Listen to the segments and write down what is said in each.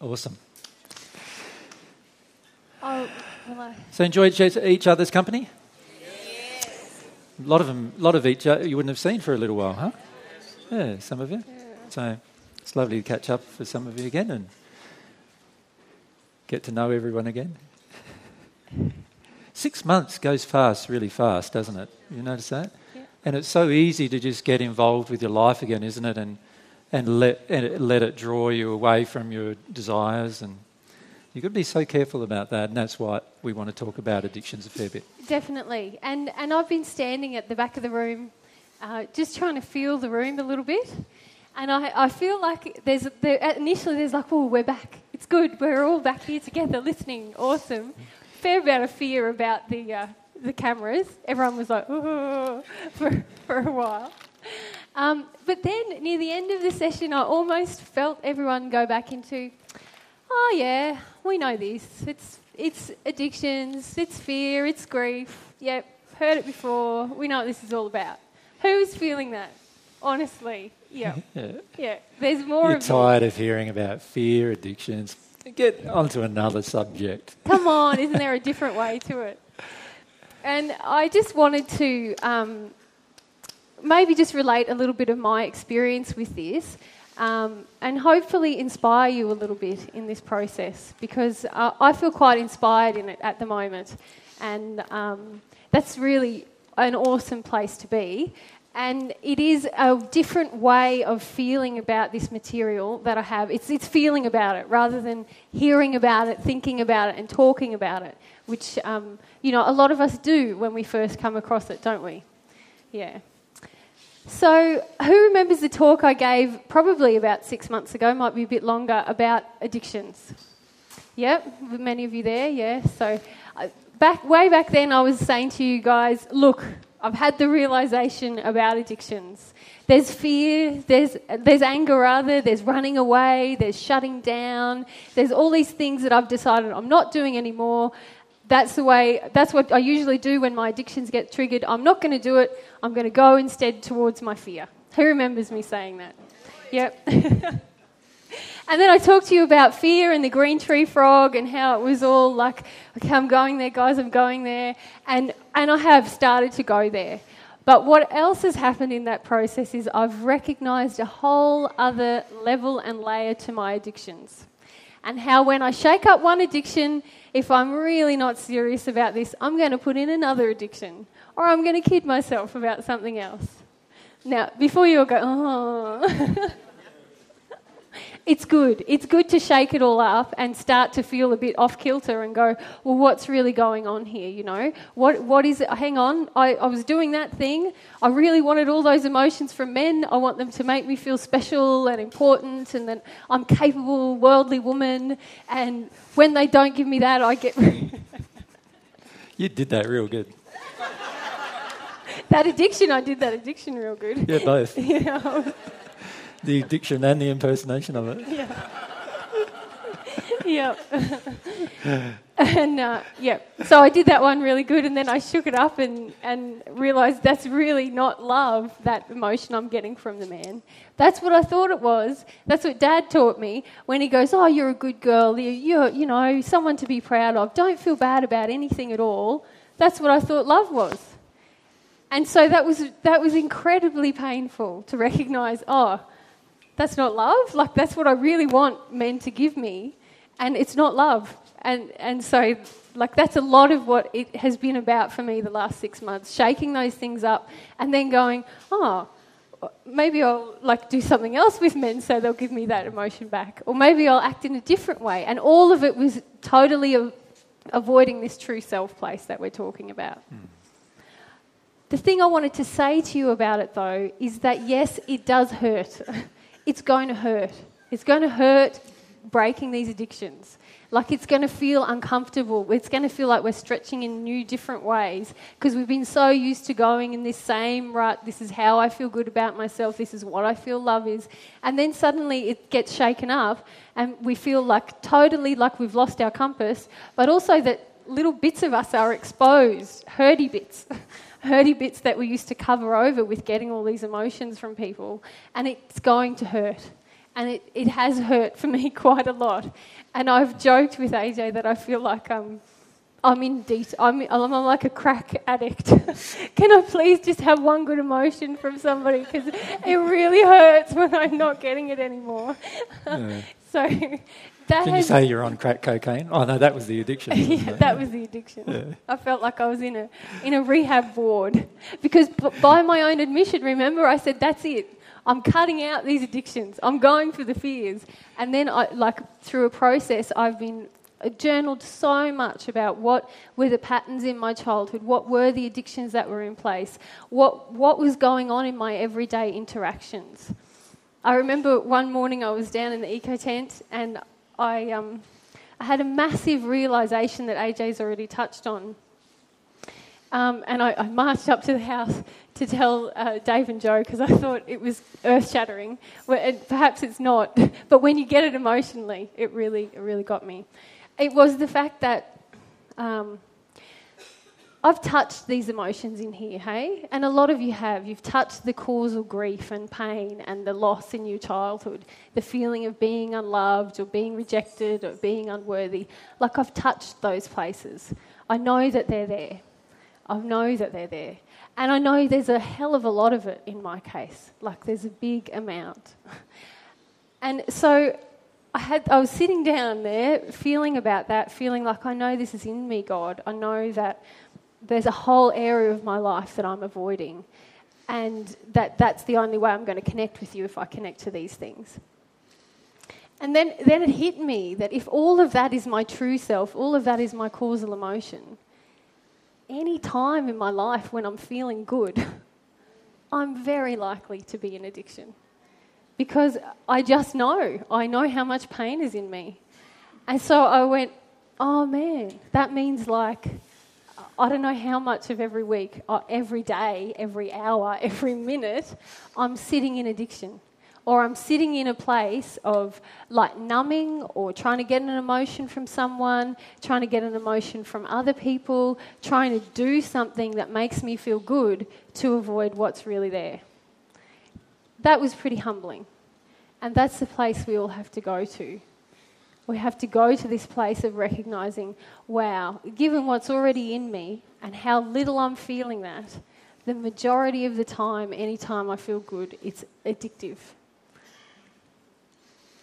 Awesome. Oh, I? So enjoy each, other's company? A lot of them, a lot of each you wouldn't have seen for a little while, huh? Yeah, some of you. So it's lovely to catch up for some of you again and get to know everyone again. Six months goes fast, really fast, doesn't it? You notice that? Yeah. And it's so easy to just get involved with your life again, isn't it? And and let and let it draw you away from your desires and you've got to be so careful about that, and that's why we want to talk about addictions a fair bit. Definitely. And, and I've been standing at the back of the room uh, just trying to feel the room a little bit. And I, I feel like there's there, initially there's like, oh, we're back. It's good. We're all back here together listening. Awesome. Fair amount of fear about the, uh, the cameras. Everyone was like, oh, for, for a while. Um, but then near the end of the session, I almost felt everyone go back into, oh yeah, we know this. It's it's addictions, it's fear, it's grief. Yep, heard it before. We know what this is all about. Who's feeling that? Honestly, yeah, Yeah. yeah. There's more You're of tired of hearing about fear, addictions. Get onto another subject. Come on, isn't there a different way to it? And I just wanted to um, maybe just relate a little bit of my experience with this um, and hopefully inspire you a little bit in this process because uh, I feel quite inspired in it at the moment. And um, that's really an awesome place to be. And it is a different way of feeling about this material that I have. It's, it's feeling about it rather than hearing about it, thinking about it, and talking about it, which, um, you know, a lot of us do when we first come across it, don't we? Yeah. So, who remembers the talk I gave probably about six months ago, might be a bit longer, about addictions? Yep, many of you there, yeah. So, back way back then, I was saying to you guys, look, I've had the realization about addictions. There's fear, there's, there's anger, rather, there's running away, there's shutting down, there's all these things that I've decided I'm not doing anymore. That's the way, that's what I usually do when my addictions get triggered. I'm not going to do it, I'm going to go instead towards my fear. Who remembers me saying that? Yep. And then I talked to you about fear and the green tree frog and how it was all like, okay, I'm going there, guys, I'm going there. And, and I have started to go there. But what else has happened in that process is I've recognized a whole other level and layer to my addictions. And how when I shake up one addiction, if I'm really not serious about this, I'm going to put in another addiction. Or I'm going to kid myself about something else. Now, before you all go, oh. It's good. It's good to shake it all up and start to feel a bit off kilter and go, well, what's really going on here? You know, what what is it? Hang on, I, I was doing that thing. I really wanted all those emotions from men. I want them to make me feel special and important, and that I'm capable, worldly woman. And when they don't give me that, I get You did that real good. that addiction. I did that addiction real good. Yeah, both. Know. The addiction and the impersonation of it. Yeah. yep. and uh, yeah, so I did that one really good, and then I shook it up and, and realised that's really not love, that emotion I'm getting from the man. That's what I thought it was. That's what Dad taught me when he goes, "Oh, you're a good girl. You- You're, you know, someone to be proud of. Don't feel bad about anything at all." That's what I thought love was. And so that was that was incredibly painful to recognise. Oh, that's not love. Like that's what I really want men to give me, and it's not love. And and so like that's a lot of what it has been about for me the last six months, shaking those things up, and then going, oh, maybe I'll like do something else with men so they'll give me that emotion back, or maybe I'll act in a different way. And all of it was totally a- avoiding this true self place that we're talking about. Hmm. The thing I wanted to say to you about it, though, is that yes, it does hurt. it's going to hurt. It's going to hurt breaking these addictions. Like it's going to feel uncomfortable. It's going to feel like we're stretching in new, different ways because we've been so used to going in this same rut. This is how I feel good about myself. This is what I feel love is. And then suddenly it gets shaken up and we feel like totally like we've lost our compass, but also that little bits of us are exposed, hurty bits. hurty bits that we used to cover over with getting all these emotions from people, and it's going to hurt. And it, it has hurt for me quite a lot. And I've joked with AJ that I feel like um, I'm in deep, I'm, I'm like a crack addict. Can I please just have one good emotion from somebody? Because it really hurts when I'm not getting it anymore. Yeah. so that Can you say you're on crack cocaine? Oh no, that was the addiction. yeah, that was the addiction. Yeah. I felt like I was in a in a rehab ward because b- by my own admission, remember I said that's it. I'm cutting out these addictions. I'm going for the fears. And then I like through a process I've been uh, journaled so much about what were the patterns in my childhood, what were the addictions that were in place, what what was going on in my everyday interactions. I remember one morning I was down in the eco tent and I, um, I had a massive realization that AJ's already touched on. Um, and I, I, marched up to the house to tell uh, Dave and Joe because I thought it was earth shattering. Well, perhaps it's not, but when you get it emotionally, it really, it really got me. It was the fact that um, I've touched these emotions in here, hey? And a lot of you have. You've touched the causal grief and pain and the loss in your childhood, the feeling of being unloved or being rejected or being unworthy. Like I've touched those places. I know that they're there. I know that they're there. And I know there's a hell of a lot of it in my case. Like there's a big amount. And so I had I was sitting down there feeling about that, feeling like I know this is in me, God. I know that there's a whole area of my life that I'm avoiding. And that, that's the only way I'm going to connect with you if I connect to these things. And then, then it hit me that if all of that is my true self, all of that is my causal emotion, any time in my life when I'm feeling good, I'm very likely to be in addiction. Because I just know, I know how much pain is in me. And so I went, oh man, that means like I don't know how much of every week, uh, every day, every hour, every minute, I'm sitting in addiction. Or I'm sitting in a place of like numbing or trying to get an emotion from someone, trying to get an emotion from other people, trying to do something that makes me feel good to avoid what's really there. That was pretty humbling. And that's the place we all have to go to we have to go to this place of recognizing, wow, given what's already in me and how little I'm feeling that, the majority of the time, anytime I feel good, it's addictive.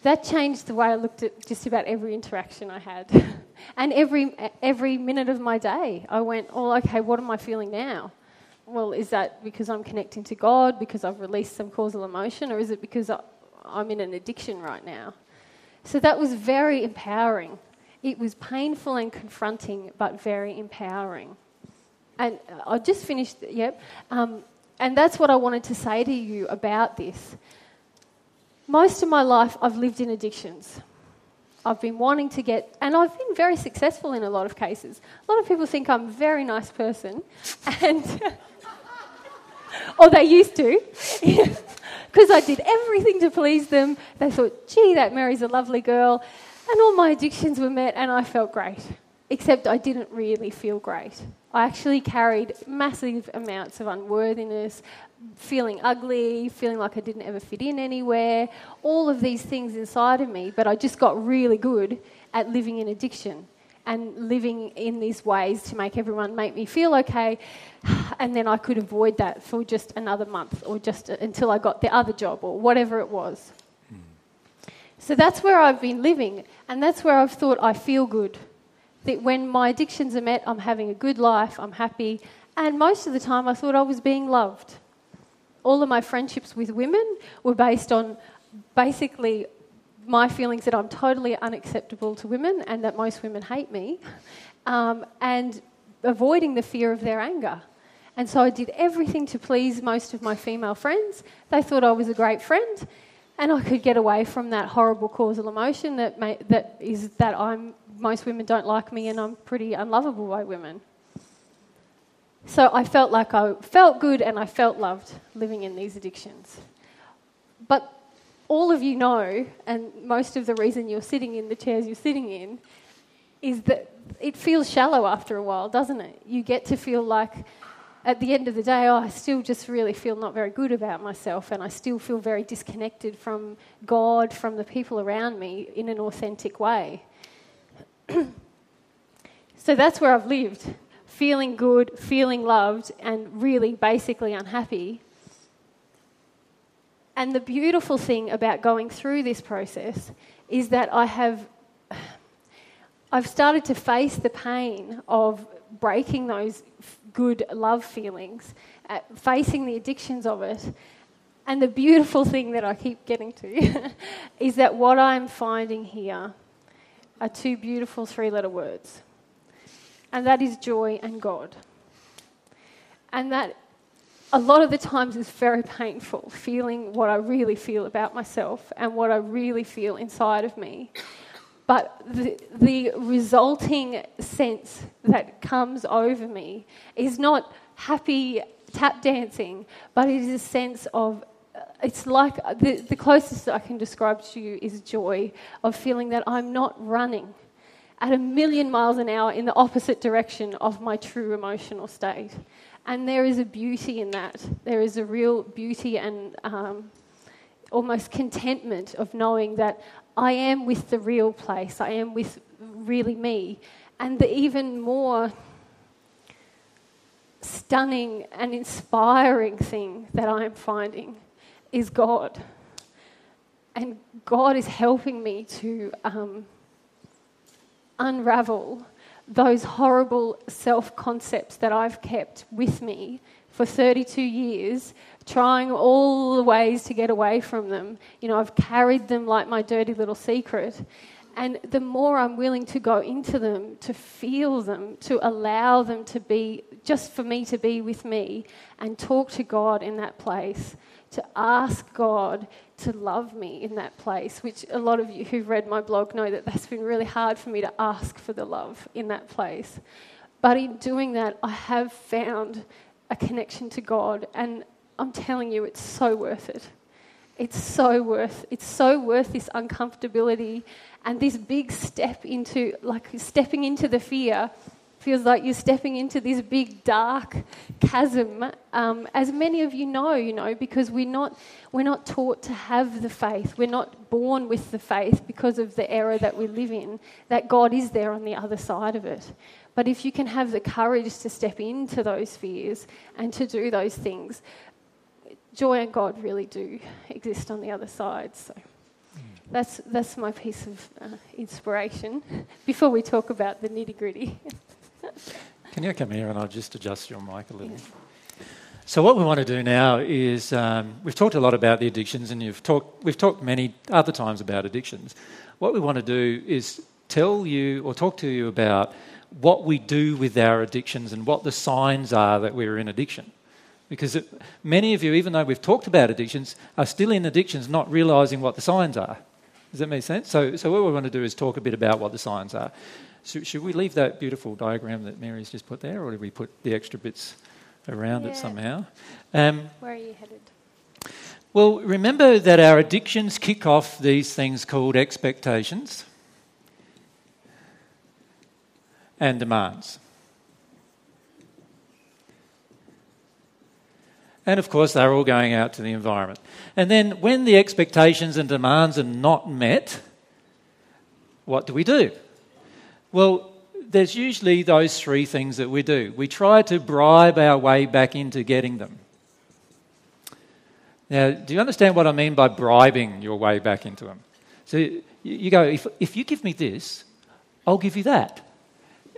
That changed the way I looked at just about every interaction I had. and every, every minute of my day, I went, oh, okay, what am I feeling now? Well, is that because I'm connecting to God, because I've released some causal emotion, or is it because I'm in an addiction right now? So that was very empowering. It was painful and confronting, but very empowering. And I just finished, yep. Um, and that's what I wanted to say to you about this. Most of my life, I've lived in addictions. I've been wanting to get, and I've been very successful in a lot of cases. A lot of people think I'm a very nice person, and or they used to. because I did everything to please them. They thought, gee, that Mary's a lovely girl. And all my addictions were met, and I felt great. Except I didn't really feel great. I actually carried massive amounts of unworthiness, feeling ugly, feeling like I didn't ever fit in anywhere, all of these things inside of me, but I just got really good at living in addiction and living in these ways to make everyone make me feel okay. And then I could avoid that for just another month or just until I got the other job or whatever it was. Hmm. So that's where I've been living, and that's where I've thought I feel good. That when my addictions are met, I'm having a good life, I'm happy, and most of the time I thought I was being loved. All of my friendships with women were based on basically my feelings that I'm totally unacceptable to women and that most women hate me, um, and avoiding the fear of their anger. And so I did everything to please most of my female friends. They thought I was a great friend, and I could get away from that horrible causal emotion that, may, that is that I'm most women don't like me and I'm pretty unlovable by women. So I felt like I felt good and I felt loved living in these addictions. But all of you know, and most of the reason you're sitting in the chairs you're sitting in, is that it feels shallow after a while, doesn't it? You get to feel like at the end of the day, oh, I still just really feel not very good about myself, and I still feel very disconnected from God, from the people around me in an authentic way. so that's where I've lived feeling good, feeling loved, and really basically unhappy. And the beautiful thing about going through this process is that I have I've started to face the pain of breaking those good love feelings, uh, facing the addictions of it. And the beautiful thing that I keep getting to is that what I'm finding here are two beautiful three letter words. And that is joy and God. And that a lot of the times is very painful, feeling what I really feel about myself and what I really feel inside of me. But the, the resulting sense that comes over me is not happy tap dancing, but it is a sense of it's like the, the closest I can describe to you is joy of feeling that I'm not running at a million miles an hour in the opposite direction of my true emotional state. And there is a beauty in that. There is a real beauty and um, almost contentment of knowing that I am with the real place, I am with really me. And the even more stunning and inspiring thing that I'm finding is God. And God is helping me to um, unravel those horrible self concepts that I've kept with me for 32 years, trying all the ways to get away from them. You know, I've carried them like my dirty little secret. And the more I'm willing to go into them, to feel them, to allow them to be, just for me to be with me and talk to God in that place, to ask God to love me in that place, which a lot of you who've read my blog know that that's been really hard for me to ask for the love in that place. But in doing that, I have found a connection to God, and I'm telling you, it's so worth it. It's so worth. It's so worth this uncomfortability and this big step into, like, stepping into the fear feels like you're stepping into this big dark chasm, um, as many of you know, you know, because we're not, we're not taught to have the faith. We're not born with the faith because of the era that we live in, that God is there on the other side of it. But if you can have the courage to step into those fears and to do those things, joy and God really do exist on the other side. So that's, that's my piece of uh, inspiration before we talk about the nitty gritty. Can you come here and I'll just adjust your mic a little? So what we want to do now is um, we've talked a lot about the addictions, and you've talked, we've talked many other times about addictions. What we want to do is tell you or talk to you about what we do with our addictions and what the signs are that we're in addiction. Because it, many of you, even though we've talked about addictions, are still in addictions not realizing what the signs are. Does that make sense? So, so what we want to do is talk a bit about what the signs are. So should we leave that beautiful diagram that Mary's just put there, or do we put the extra bits around yeah. it somehow? Um, Where are you headed? Well, remember that our addictions kick off these things called expectations and demands. And of course, they're all going out to the environment. And then, when the expectations and demands are not met, what do we do? Well, there's usually those three things that we do. We try to bribe our way back into getting them. Now, do you understand what I mean by bribing your way back into them? So you go, if, if you give me this, I'll give you that.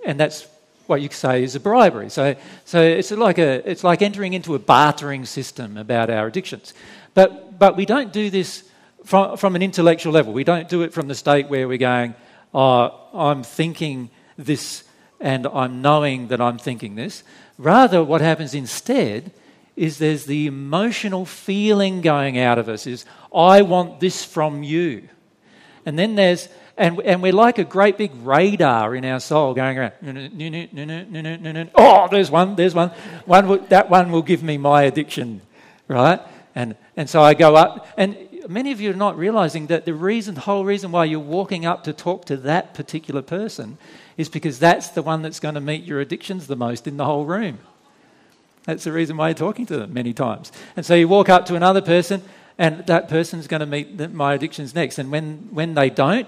And that's what you say is a bribery. So, so it's, like a, it's like entering into a bartering system about our addictions. But, but we don't do this from, from an intellectual level. We don't do it from the state where we're going, oh, I'm thinking this and I'm knowing that I'm thinking this. Rather, what happens instead is there's the emotional feeling going out of us is, I want this from you. And then there's, and, and we're like a great big radar in our soul going around. Oh, there's one, there's one. one that one will give me my addiction, right? And, and so I go up, and many of you are not realizing that the reason, the whole reason why you're walking up to talk to that particular person is because that's the one that's going to meet your addictions the most in the whole room. That's the reason why you're talking to them many times. And so you walk up to another person, and that person's going to meet my addictions next. And when, when they don't,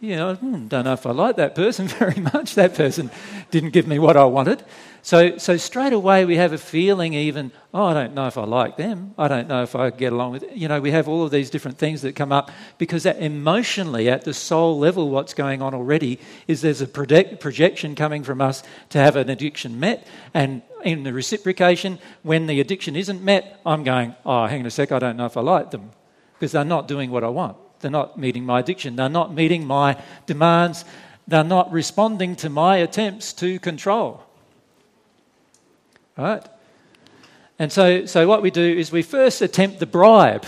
you know, hmm, don't know if I like that person very much. That person didn't give me what I wanted. So, so straight away we have a feeling even, oh, I don't know if I like them. I don't know if I get along with, you know, we have all of these different things that come up because that emotionally at the soul level, what's going on already is there's a project, projection coming from us to have an addiction met. And in the reciprocation, when the addiction isn't met, I'm going, oh, hang on a sec, I don't know if I like them because they're not doing what I want. They're not meeting my addiction. They're not meeting my demands. They're not responding to my attempts to control. Right? And so, so what we do is we first attempt the bribe.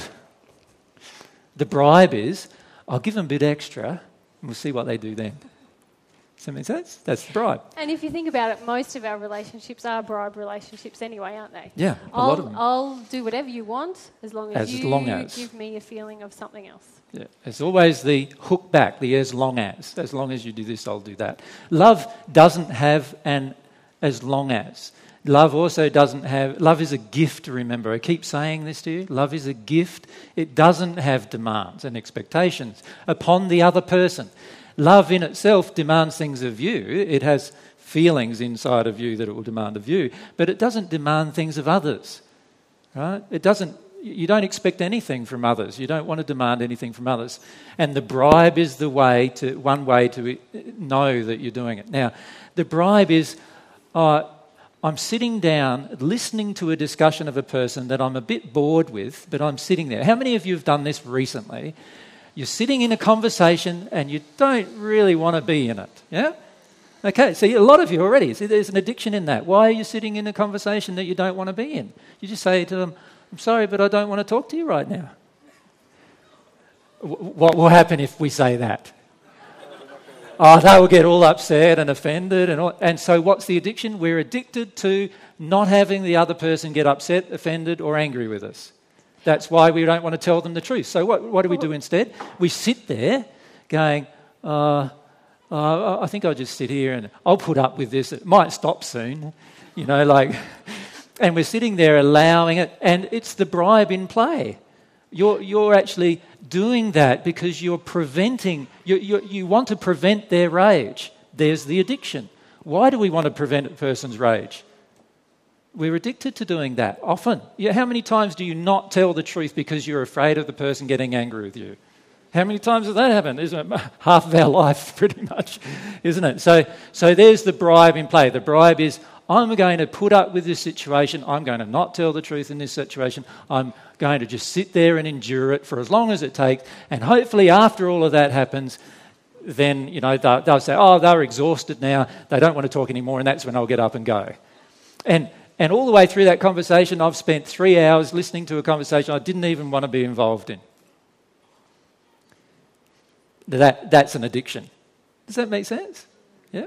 The bribe is, I'll give them a bit extra, and we'll see what they do then. Does that make sense? That's the bribe. And if you think about it, most of our relationships are bribe relationships anyway, aren't they? Yeah, a I'll, lot of them. I'll do whatever you want as long as, As you long as. give me a feeling of something else. Yeah. It's always the hook back, the as long as. As long as you do this, I'll do that. Love doesn't have an as long as. Love also doesn't have, love is a gift, remember. I keep saying this to you. Love is a gift. It doesn't have demands and expectations upon the other person. Love in itself demands things of you. It has feelings inside of you that it will demand of you, but it doesn't demand things of others. Right? It doesn't you don't expect anything from others. You don't want to demand anything from others. And the bribe is the way to one way to know that you're doing it. Now, the bribe is uh, I'm sitting down listening to a discussion of a person that I'm a bit bored with, but I'm sitting there. How many of you have done this recently? You're sitting in a conversation and you don't really want to be in it. Yeah? Okay, so a lot of you already, see, there's an addiction in that. Why are you sitting in a conversation that you don't want to be in? You just say to them, I'm sorry, but I don't want to talk to you right now. What will happen if we say that? Oh, they will get all upset and offended. And, all, and so, what's the addiction? We're addicted to not having the other person get upset, offended, or angry with us. That's why we don't want to tell them the truth. So, what, what do we do instead? We sit there going, uh, uh, I think I'll just sit here and I'll put up with this. It might stop soon. You know, like, and we're sitting there allowing it, and it's the bribe in play. You're, you're actually doing that because you're preventing, you, you, you want to prevent their rage. There's the addiction. Why do we want to prevent a person's rage? We're addicted to doing that often. How many times do you not tell the truth because you're afraid of the person getting angry with you? How many times has that happened? Isn't it half of our life, pretty much? Isn't it? So, so there's the bribe in play. The bribe is I'm going to put up with this situation. I'm going to not tell the truth in this situation. I'm going to just sit there and endure it for as long as it takes. And hopefully, after all of that happens, then you know they'll, they'll say, "Oh, they're exhausted now. They don't want to talk anymore," and that's when I'll get up and go. And and all the way through that conversation, I've spent three hours listening to a conversation I didn't even want to be involved in. That, that's an addiction. Does that make sense? Yeah?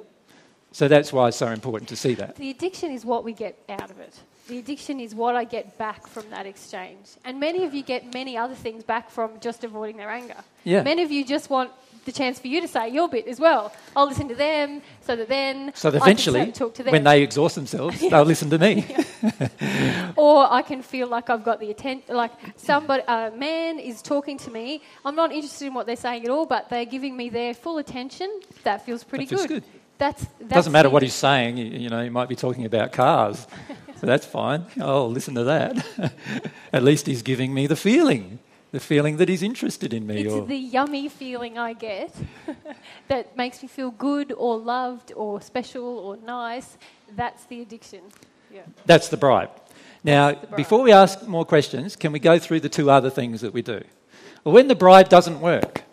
So that's why it's so important to see that. The addiction is what we get out of it. The addiction is what I get back from that exchange. And many of you get many other things back from just avoiding their anger. Yeah. Many of you just want the chance for you to say your bit as well. I'll listen to them so that then so that eventually, talk to them. when they exhaust themselves, yeah. they'll listen to me. or I can feel like I've got the attention, like somebody, a man is talking to me. I'm not interested in what they're saying at all, but they're giving me their full attention. That feels pretty that feels good. good. That's, that's doesn't matter what he's saying. You, you know, he might be talking about cars, so that's fine. I'll listen to that. At least he's giving me the feeling, the feeling that he's interested in me. It's or... the yummy feeling I get that makes me feel good or loved or special or nice. That's the addiction. Yeah. That's the bribe. Now, the bribe. before we ask more questions, can we go through the two other things that we do? Well, when the bribe doesn't work,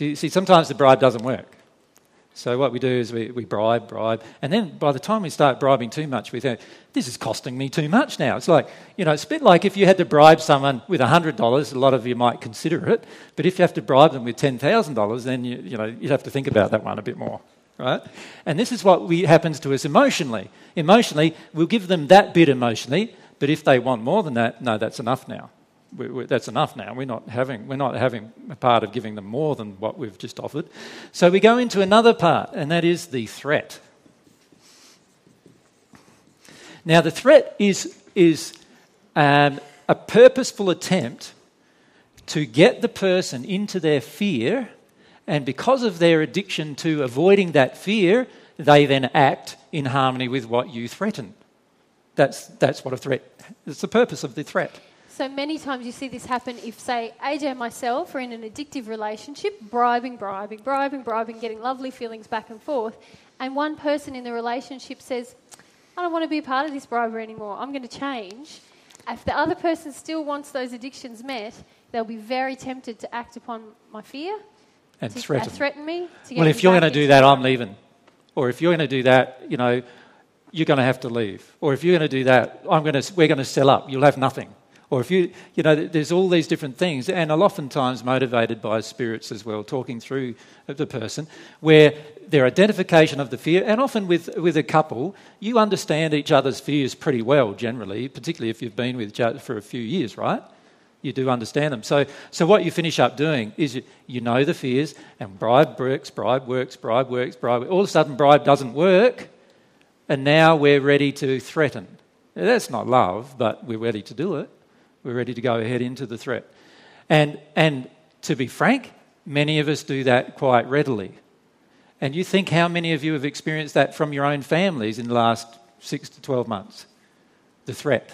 See, see, sometimes the bribe doesn't work. So what we do is we, we bribe, bribe, and then by the time we start bribing too much, we think, this is costing me too much now. It's like, you know, it's a bit like if you had to bribe someone with $100, a lot of you might consider it, but if you have to bribe them with $10,000, then, you, you know, you'd have to think about that one a bit more, right? And this is what we, happens to us emotionally. Emotionally, we'll give them that bit emotionally, but if they want more than that, no, that's enough now we, we, that's enough now. We're not having we're not having a part of giving them more than what we've just offered. So we go into another part, and that is the threat. Now, the threat is, is um, a purposeful attempt to get the person into their fear, and because of their addiction to avoiding that fear, they then act in harmony with what you threaten. That's, that's what a threat It's the purpose of the threat. So many times you see this happen if, say, AJ and myself are in an addictive relationship, bribing, bribing, bribing, bribing, getting lovely feelings back and forth, and one person in the relationship says, I don't want to be a part of this bribery anymore, I'm going to change. If the other person still wants those addictions met, they'll be very tempted to act upon my fear and to, threaten. Uh, threaten me. well, if you're going to do that, I'm leaving. Or if you're going to do that, you know, you're going to have to leave. Or if you're going to do that, I'm going to, we're going to sell up. You'll have nothing. Or if you, you know, there's all these different things, and are oftentimes motivated by spirits as well, talking through the person, where their identification of the fear, and often with, with a couple, you understand each other's fears pretty well generally, particularly if you've been with each other for a few years, right? You do understand them. So, so what you finish up doing is you, you know the fears, and bribe works, bribe works, bribe works, bribe. Works all of a sudden, bribe doesn't work, and now we're ready to threaten. That's not love, but we're ready to do it. We're ready to go ahead into the threat. And, and to be frank, many of us do that quite readily. And you think how many of you have experienced that from your own families in the last six to 12 months? The threat.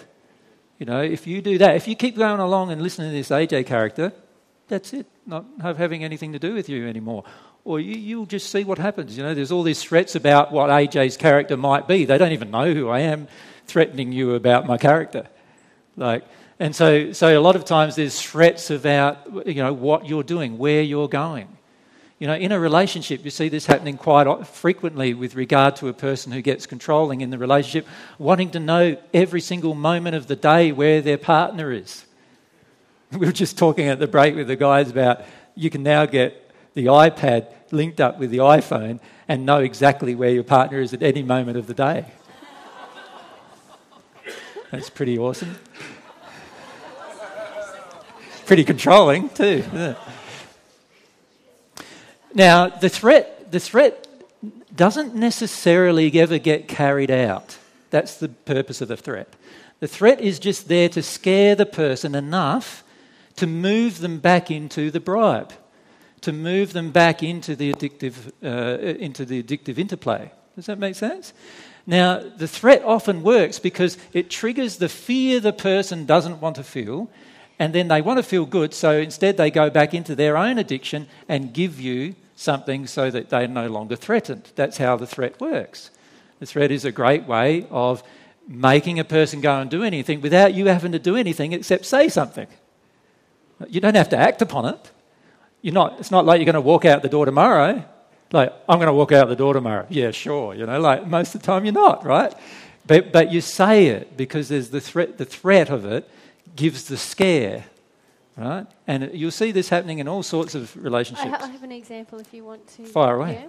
You know, if you do that, if you keep going along and listening to this AJ character, that's it, not having anything to do with you anymore. Or you, you'll just see what happens. You know, there's all these threats about what AJ's character might be. They don't even know who I am threatening you about my character. Like, and so, so a lot of times there's threats about you know, what you're doing, where you're going. You know, in a relationship, you see this happening quite frequently with regard to a person who gets controlling in the relationship, wanting to know every single moment of the day where their partner is. We were just talking at the break with the guys about you can now get the iPad linked up with the iPhone and know exactly where your partner is at any moment of the day. That's pretty awesome pretty controlling too. Now, the threat, the threat doesn't necessarily ever get carried out. That's the purpose of the threat. The threat is just there to scare the person enough to move them back into the bribe, to move them back into the addictive, uh, into the addictive interplay. Does that make sense? Now, the threat often works because it triggers the fear the person doesn't want to feel and then they want to feel good, so instead they go back into their own addiction and give you something so that they're no longer threatened. That's how the threat works. The threat is a great way of making a person go and do anything without you having to do anything except say something. You don't have to act upon it. You're not, it's not like you're going to walk out the door tomorrow. Like, I'm going to walk out the door tomorrow. Yeah, sure. You know, like most of the time you're not, right? But, but you say it because there's the threat, the threat of it gives the scare, right? And you'll see this happening in all sorts of relationships. I, ha- I have an example if you want to. Fire away. Yeah.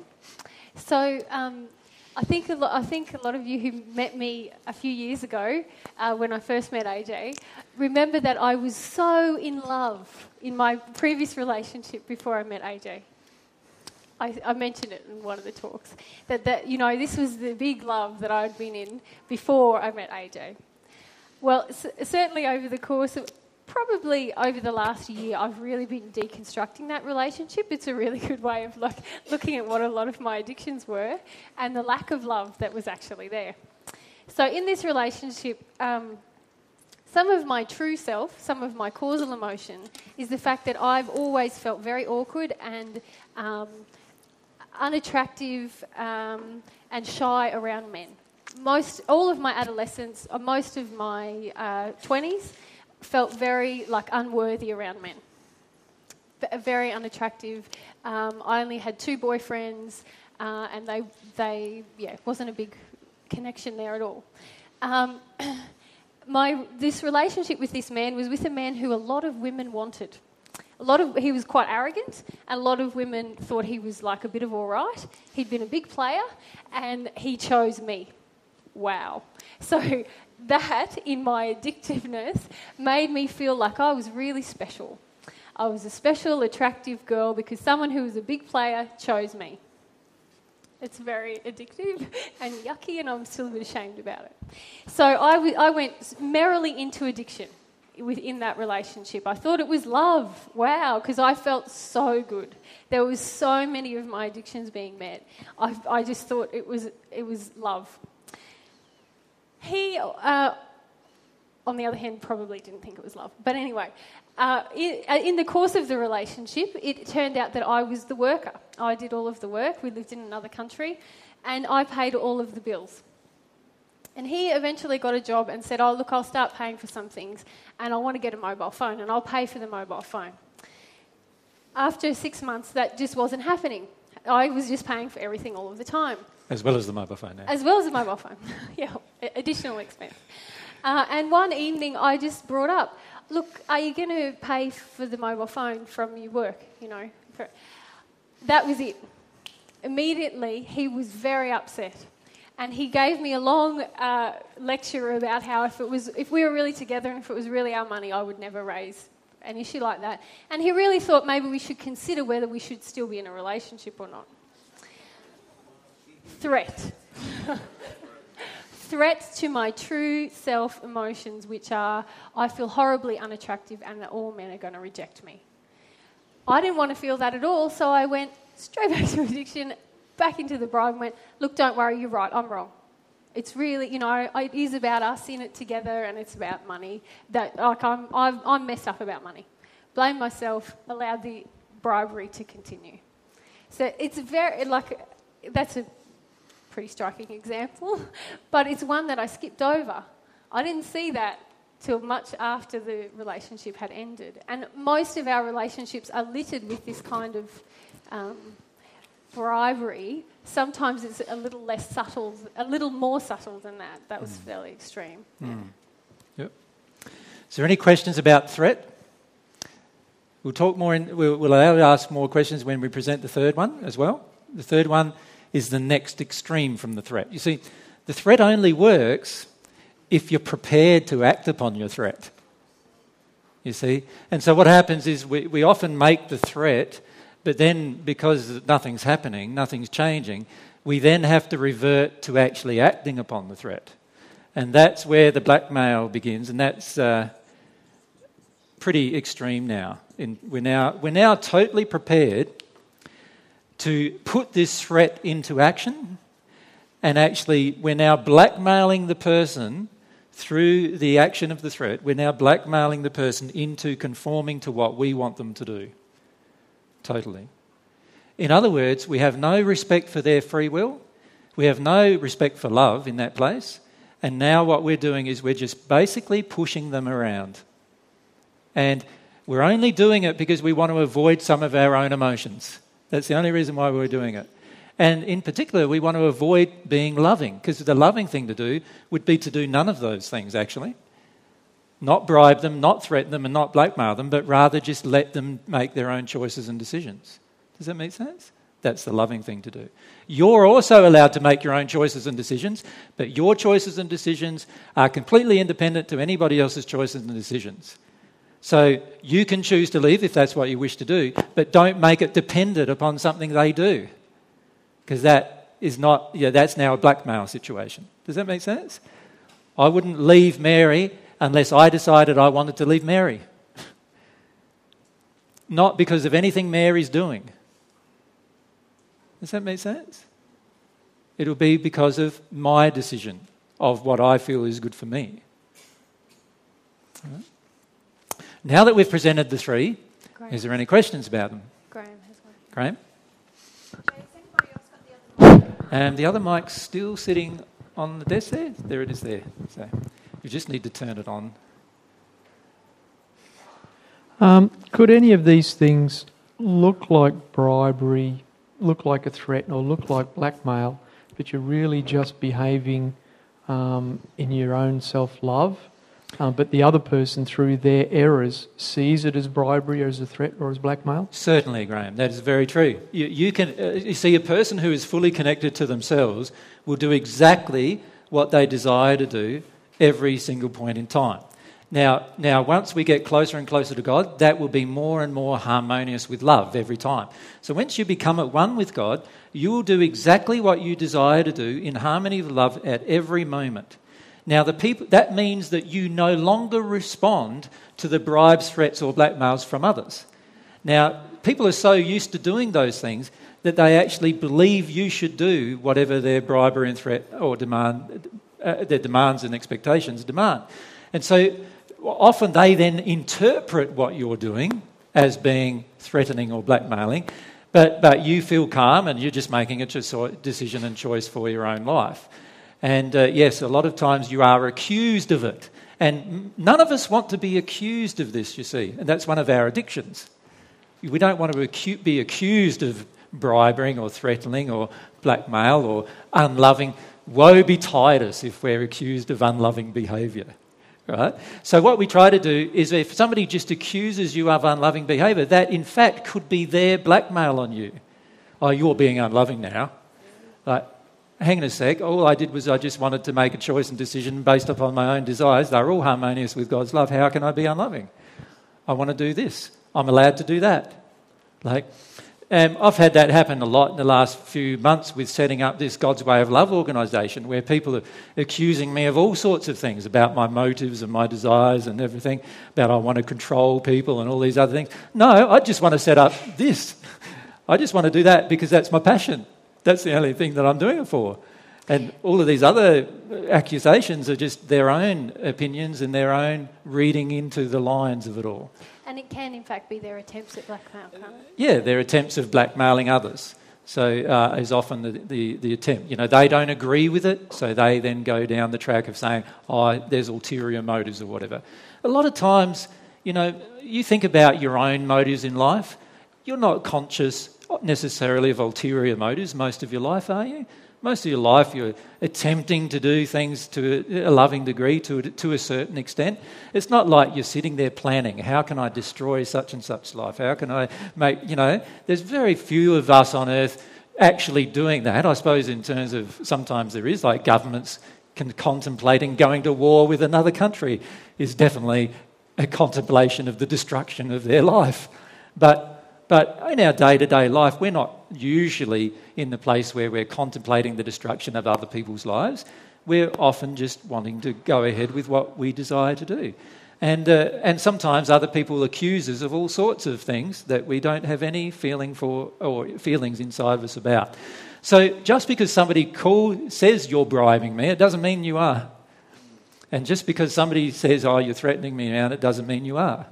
So um, I think a lot. I think a lot of you who met me a few years ago, uh, when I first met AJ, remember that I was so in love in my previous relationship before I met AJ. I, I, mentioned it in one of the talks that, that you know this was the big love that I'd been in before I met AJ. Well, c- certainly over the course of probably over the last year, I've really been deconstructing that relationship. It's a really good way of look, looking at what a lot of my addictions were and the lack of love that was actually there. So, in this relationship, um, some of my true self, some of my causal emotion, is the fact that I've always felt very awkward and um, unattractive um, and shy around men most all of my adolescence, or uh, most of my uh, twenties, felt very like unworthy around men. very unattractive. Um, I only had two boyfriends, uh, and they they yeah wasn't a big connection there at all. Um, my this relationship with this man was with a man who a lot of women wanted. A lot of he was quite arrogant, and a lot of women thought he was like a bit of all right. He'd been a big player, and he chose me wow. So that, in my addictiveness, made me feel like I was really special. I was a special, attractive girl because someone who was a big player chose me. It's very addictive and yucky, and I'm still a bit ashamed about it. So I, w- I went merrily into addiction within that relationship. I thought it was love. Wow, because I felt so good. There was so many of my addictions being met. I, I just thought it was it was love. He, uh, on the other hand, probably didn't think it was love. But anyway, uh, uh, in, the course of the relationship, it turned out that I was the worker. I did all of the work. We lived in another country, and I paid all of the bills. And he eventually got a job and said, Oh, look, I'll start paying for some things, and I want to get a mobile phone, and I'll pay for the mobile phone. After six months, that just wasn't happening. I was just paying for everything all of the time. As well as the mobile phone. As well as the mobile phone. yeah, additional expense. Uh, and one evening, I just brought up, look, are you going to pay for the mobile phone from your work? You know, that was it. Immediately, he was very upset, and he gave me a long uh, lecture about how if it was, if we were really together and if it was really our money, I would never raise an issue like that. And he really thought maybe we should consider whether we should still be in a relationship or not. Threat. threat to my true self emotions, which are I feel horribly unattractive and that all men are going to reject me. I didn't want to feel that at all, so I went straight back to addiction, back into the bride, and went, Look, don't worry, you're right, I'm wrong. It's really, you know, it is about us in it together and it's about money. That, like, I'm, I'm, I'm messed up about money. Blame myself, allowed the bribery to continue. So it's very, like, that's a pretty striking example, but it's one that I skipped over. I didn't see that till much after the relationship had ended. And most of our relationships are littered with this kind of um, bribery. Sometimes it's a little less subtle, a little more subtle than that. That was mm. fairly extreme. Mm. Yeah. Yep. Is there any questions about threat? We'll talk more. In, we'll, we'll allow you to ask more questions when we present the third one as well. The third one is the next extreme from the threat. You see, the threat only works if you're prepared to act upon your threat. You see? And so what happens is we, we often make the threat, but then because nothing's happening, nothing's changing, we then have to revert to actually acting upon the threat. And that's where the blackmail begins, and that's uh, pretty extreme now. In, we're, now we're now totally prepared to put this threat into action. And actually, we're now blackmailing the person through the action of the threat. We're now blackmailing the person into conforming to what we want them to do. Totally. In other words, we have no respect for their free will. We have no respect for love in that place. And now what we're doing is we're just basically pushing them around. And we're only doing it because we want to avoid some of our own emotions. That's the only reason why we're doing it. And in particular, we want to avoid being loving, because the loving thing to do would be to do none of those things, actually. Not bribe them, not threaten them, and not blackmail them, but rather just let them make their own choices and decisions. Does that make sense? That's the loving thing to do. You're also allowed to make your own choices and decisions, but your choices and decisions are completely independent to anybody else's choices and decisions. So you can choose to leave if that's what you wish to do, but don't make it dependent upon something they do. Because that is not, yeah, that's now a blackmail situation. Does that make sense? I wouldn't leave Mary unless I decided I wanted to leave Mary. not because of anything Mary's doing. Does that make sense? It'll be because of my decision of what I feel is good for me. Now that we've presented the three, Graham. is there any questions about them? Graham has one. Graham? The and the other mic's still sitting on the desk there? There it is there. So you just need to turn it on. Um, could any of these things look like bribery, look like a threat, or look like blackmail, but you're really just behaving um, in your own self love? Um, but the other person, through their errors, sees it as bribery or as a threat or as blackmail? Certainly, Graham. That is very true. You, you can, uh, you see, a person who is fully connected to themselves will do exactly what they desire to do every single point in time. Now, now, once we get closer and closer to God, that will be more and more harmonious with love every time. So, once you become at one with God, you will do exactly what you desire to do in harmony with love at every moment. Now, the people, that means that you no longer respond to the bribes, threats, or blackmails from others. Now, people are so used to doing those things that they actually believe you should do whatever their bribery and threat or demand, uh, their demands and expectations demand. And so often they then interpret what you're doing as being threatening or blackmailing, but, but you feel calm and you're just making a decision and choice for your own life. And uh, yes, a lot of times you are accused of it. And none of us want to be accused of this, you see, and that's one of our addictions. We don't want to be accused of bribing or threatening or blackmail or unloving. Woe betide us if we're accused of unloving behaviour right? So, what we try to do is if somebody just accuses you of unloving behaviour, that in fact could be their blackmail on you. Oh, you're being unloving now. Like, hang on a sec, all I did was I just wanted to make a choice and decision based upon my own desires. They're all harmonious with God's love. How can I be unloving? I want to do this. I'm allowed to do that. Like, um, I've had that happen a lot in the last few months with setting up this God's Way of Love organisation where people are accusing me of all sorts of things about my motives and my desires and everything, about I want to control people and all these other things. No, I just want to set up this. I just want to do that because that's my passion. That's the only thing that I'm doing it for. And all of these other accusations are just their own opinions and their own reading into the lines of it all. And it can, in fact, be their attempts at blackmail, can't it? Yeah, their attempts of blackmailing others. So uh, is often the, the, the, attempt. You know, they don't agree with it, so they then go down the track of saying, oh, there's ulterior motives or whatever. A lot of times, you know, you think about your own motives in life, you're not conscious necessarily of ulterior motives most of your life, are you? Most of your life, you're attempting to do things to a loving degree, to, to a certain extent. It's not like you're sitting there planning, how can I destroy such and such life? How can I make, you know, there's very few of us on earth actually doing that. I suppose, in terms of sometimes there is, like governments can, contemplating going to war with another country is definitely a contemplation of the destruction of their life. But but in our day to day life, we're not usually in the place where we're contemplating the destruction of other people's lives. We're often just wanting to go ahead with what we desire to do. And, uh, and sometimes other people accuse us of all sorts of things that we don't have any feeling for or feelings inside of us about. So just because somebody call, says you're bribing me, it doesn't mean you are. And just because somebody says, oh, you're threatening me now, it doesn't mean you are.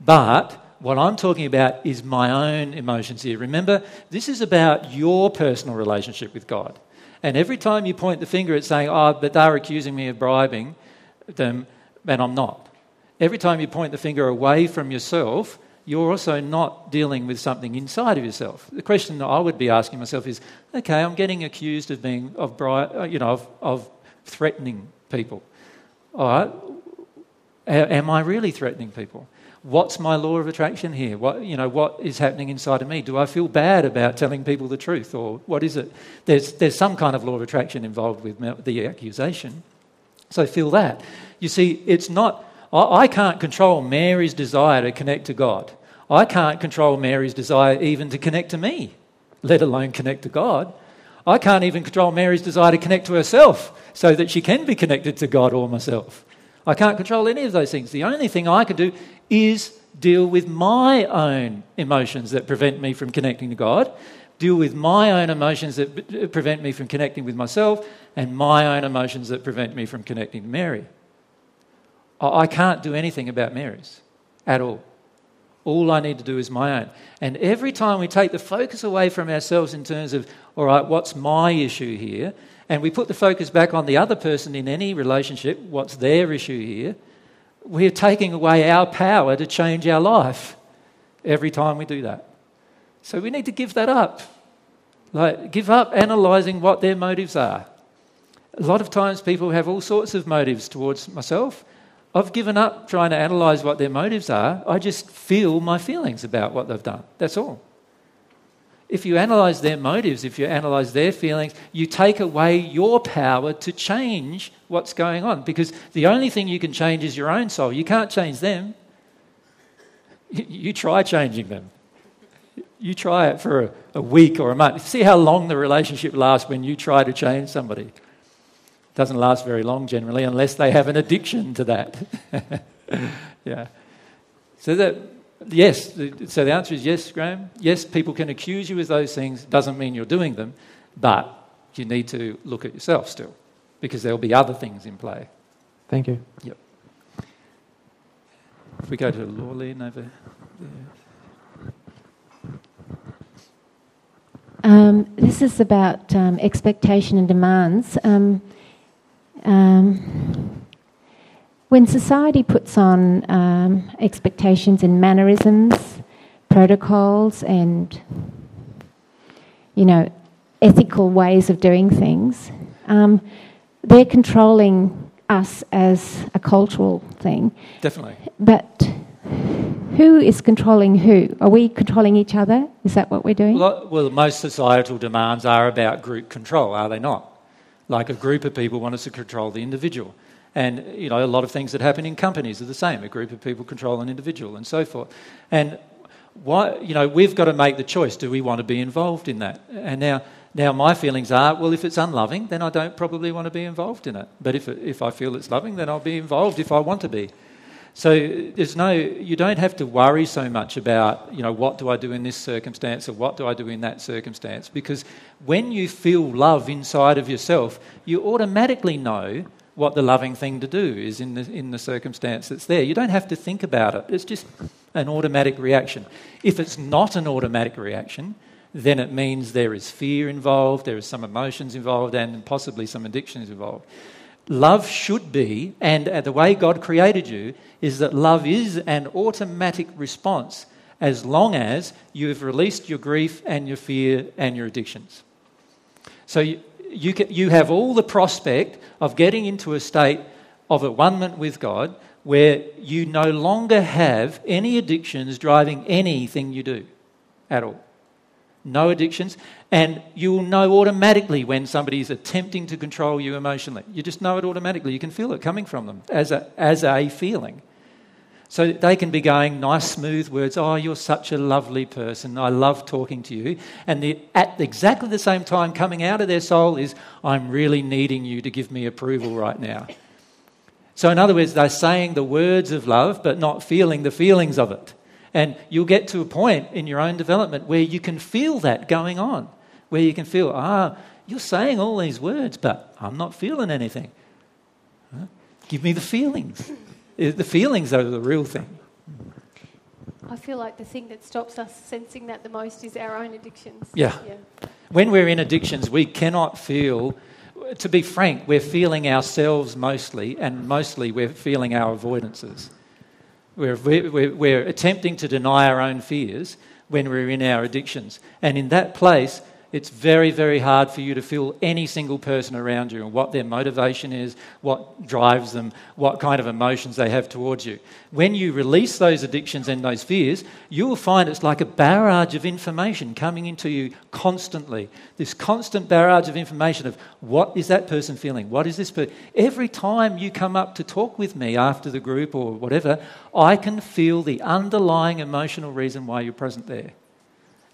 But what I'm talking about is my own emotions here. Remember, this is about your personal relationship with God. And every time you point the finger at saying, oh, but they're accusing me of bribing them, and I'm not. Every time you point the finger away from yourself, you're also not dealing with something inside of yourself. The question that I would be asking myself is, okay, I'm getting accused of being, of, bri- uh, you know, of, of threatening people. All right, am I really threatening people? What's my law of attraction here? What, you know, what is happening inside of me? Do I feel bad about telling people the truth? Or what is it? There's, there's some kind of law of attraction involved with the accusation. So feel that. You see, it's not, I, I can't control Mary's desire to connect to God. I can't control Mary's desire even to connect to me, let alone connect to God. I can't even control Mary's desire to connect to herself so that she can be connected to God or myself. I can't control any of those things. The only thing I can do is deal with my own emotions that prevent me from connecting to God, deal with my own emotions that uh, prevent me from connecting with myself, and my own emotions that prevent me from connecting to Mary. I can't do anything about Mary's at all. All I need to do is my own. And every time we take the focus away from ourselves in terms of, all right, what's my issue here? And we put the focus back on the other person in any relationship, what's their issue here? we're taking away our power to change our life every time we do that. So we need to give that up. Like, give up analysing what their motives are. A lot of times people have all sorts of motives towards myself. I've given up trying to analyse what their motives are. I just feel my feelings about what they've done. That's all. If you analyze their motives, if you analyze their feelings, you take away your power to change what's going on because the only thing you can change is your own soul. You can't change them. You, try changing them. You try it for a, a, week or a month. See how long the relationship lasts when you try to change somebody. It doesn't last very long generally unless they have an addiction to that. yeah. So that yes, so the answer is yes, Graham. Yes, people can accuse you of those things. Doesn't mean you're doing them, but you need to look at yourself still, because there'll be other things in play. Thank you. Yep. If we go to Lorleen over there. Um, this is about um, expectation and demands. Um, um when society puts on um, expectations and mannerisms, protocols, and you know, ethical ways of doing things, um, they're controlling us as a cultural thing. Definitely. But who is controlling who? Are we controlling each other? Is that what we're doing? Well, well, most societal demands are about group control, are they not? Like a group of people want us to control the individual. And you know, a lot of things that happen in companies are the same. A group of people control an individual, and so forth. And why, you know, we've got to make the choice: do we want to be involved in that? And now, now my feelings are: well, if it's unloving, then I don't probably want to be involved in it. But if if I feel it's loving, then I'll be involved if I want to be. So there's no, you don't have to worry so much about, you know, what do I do in this circumstance or what do I do in that circumstance, because when you feel love inside of yourself, you automatically know what the loving thing to do is in the, in the circumstance that's there. You don't have to think about it, it's just an automatic reaction. If it's not an automatic reaction, then it means there is fear involved, there is some emotions involved, and possibly some addictions involved. Love should be, and uh, the way God created you, is that love is an automatic response as long as you have released your grief and your fear and your addictions. So you, can, you have all the prospect of getting into a state of at one with God where you no longer have any addictions driving anything you do at all. No addictions. And you will know automatically when somebody is attempting to control you emotionally. You just know it automatically. You can feel it coming from them as a, as a feeling. So they can be going nice, smooth words. Oh, you're such a lovely person. I love talking to you. And the, at exactly the same time, coming out of their soul is, I'm really needing you to give me approval right now. So, in other words, they're saying the words of love, but not feeling the feelings of it. And you'll get to a point in your own development where you can feel that going on, where you can feel, ah, you're saying all these words, but I'm not feeling anything. Huh? Give me the feelings the feelings are the real thing. I feel like the thing that stops us sensing that the most is our own addictions. Yeah. yeah. When we're in addictions, we cannot feel, to be frank, we're feeling ourselves mostly, and mostly we're feeling our avoidances. We're, we're, we're attempting to deny our own fears when we're in our addictions. And in that place, it's very, very hard for you to feel any single person around you and what their motivation is, what drives them, what kind of emotions they have towards you. When you release those addictions and those fears, you will find it's like a barrage of information coming into you constantly. This constant barrage of information of what is that person feeling? What is this person? Every time you come up to talk with me after the group or whatever, I can feel the underlying emotional reason why you're present there.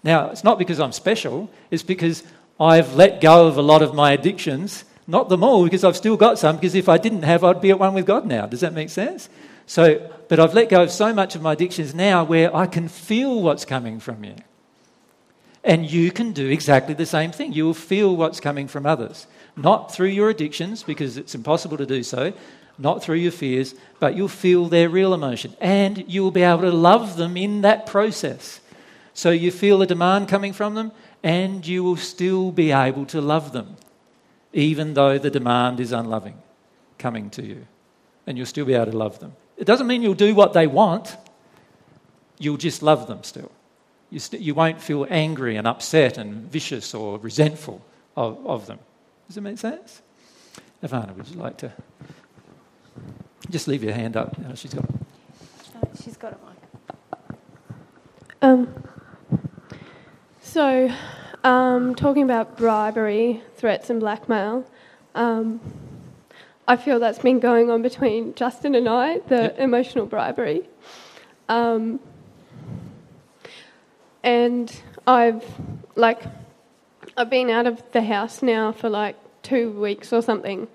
Now, it's not because I'm special, it's because I've let go of a lot of my addictions. Not them all, because I've still got some, because if I didn't have, I'd be at one with God now. Does that make sense? So, but I've let go of so much of my addictions now where I can feel what's coming from you. And you can do exactly the same thing. You will feel what's coming from others. Not through your addictions, because it's impossible to do so, not through your fears, but you'll feel their real emotion. And you will be able to love them in that process. So you feel a demand coming from them, and you will still be able to love them, even though the demand is unloving coming to you. And you'll still be able to love them. It doesn't mean you'll do what they want, you'll just love them still. You, st- you won't feel angry and upset and vicious or resentful of, of them. Does it make sense? Ivana, would you like to just leave your hand up? She's got. Uh, she's got a mic. Um, So, um, talking about bribery, threats, and blackmail, um, I feel that's been going on between Justin and I, the Yep. emotional bribery. Um, and I've, like, I've been out of the house now for like two weeks or something,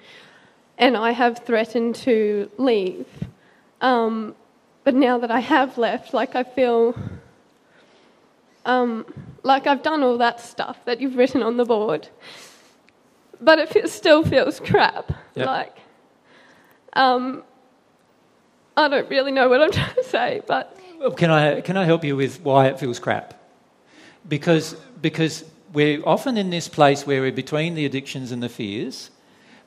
and I have threatened to leave. Um, but now that I have left, like, I feel um, like I've done all that stuff that you've written on the board, but it fe- still feels crap. Yep. Like, um, I don't really know what I'm trying to say, but Can I, can I help you with why it feels crap? Because, because we're often in this place where we're between the addictions and the fears,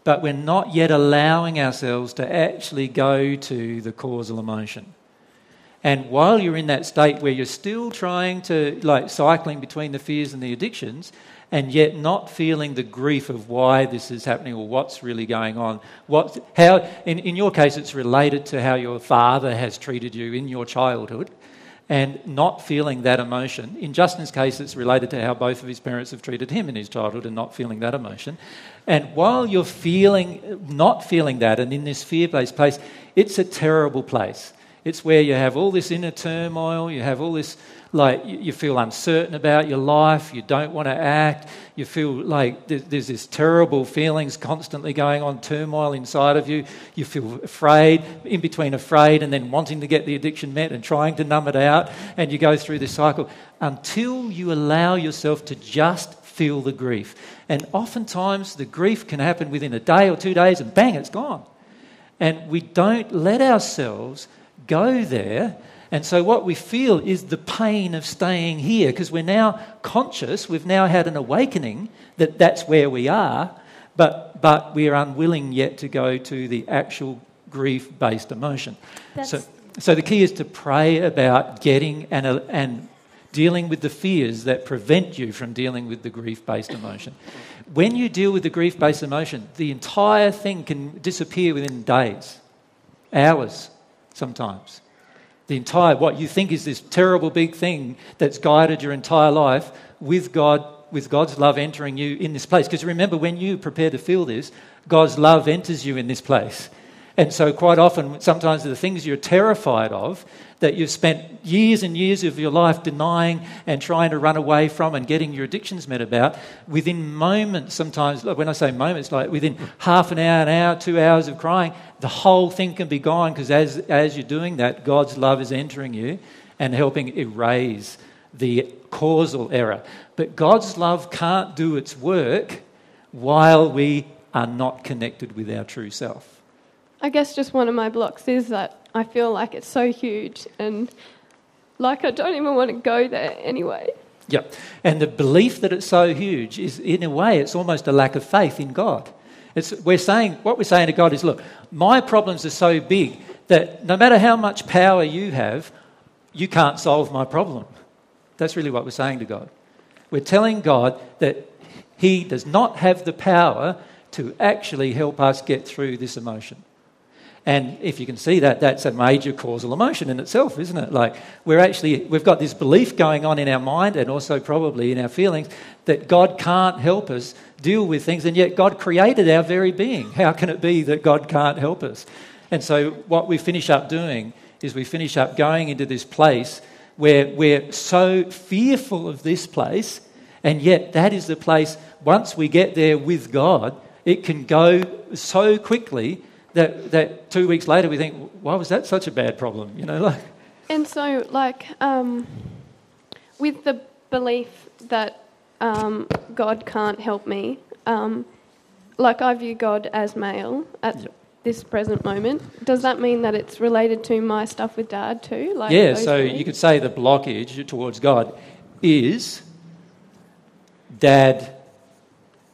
but we're not yet allowing ourselves to actually go to the causal emotion. And while you're in that state where you're still trying to, like, cycling between the fears and the addictions, and yet not feeling the grief of why this is happening or what's really going on, what, how, in, in your case, it's related to how your father has treated you in your childhood, and not feeling that emotion. In Justin's case, it's related to how both of his parents have treated him in his childhood and not feeling that emotion. And while you're feeling, not feeling that, and in this fear based place, it's a terrible place. It's where you have all this inner turmoil, you have all this, like, you feel uncertain about your life, you don't want to act, you feel like there's this terrible feelings constantly going on, turmoil inside of you. You feel afraid, in between afraid and then wanting to get the addiction met and trying to numb it out, and you go through this cycle until you allow yourself to just feel the grief. And oftentimes, the grief can happen within a day or two days, and bang, it's gone. And we don't let ourselves go there. And so, what we feel is the pain of staying here because we're now conscious, we've now had an awakening that that's where we are, but, but we are unwilling yet to go to the actual grief based emotion. So, That's- so, the key is to pray about getting and, and dealing with the fears that prevent you from dealing with the grief based emotion. When you deal with the grief based emotion, the entire thing can disappear within days, hours sometimes. The entire, what you think is this terrible big thing that's guided your entire life with God, with God's love entering you in this place. Because remember, when you prepare to feel this, God's love enters you in this place. And so, quite often, sometimes the things you're terrified of that you've spent years and years of your life denying and trying to run away from and getting your addictions met about, within moments, sometimes, when I say moments, like within half an hour, an hour, two hours of crying, the whole thing can be gone because as, as you're doing that, God's love is entering you and helping erase the causal error. But God's love can't do its work while we are not connected with our true self. I guess just one of my blocks is that I feel like it's so huge and like I don't even want to go there anyway. Yeah. And the belief that it's so huge is, in a way, it's almost a lack of faith in God. It's, we're saying, what we're saying to God is, look, my problems are so big that no matter how much power you have, you can't solve my problem. That's really what we're saying to God. We're telling God that He does not have the power to actually help us get through this emotion. And if you can see that, that's a major causal emotion in itself, isn't it? Like we're actually, we've got this belief going on in our mind and also probably in our feelings that God can't help us deal with things, and yet God created our very being. How can it be that God can't help us? And so what we finish up doing is we finish up going into this place where we're so fearful of this place, and yet that is the place, once we get there with God, it can go so quickly that, that two weeks later we think, why was that such a bad problem? You know, like, And so, like, um, with the belief that um, God can't help me, um, like, I view God as male at Yep. this present moment. Does that mean that it's related to my stuff with Dad too? Like yeah, so you could say the blockage towards God is dad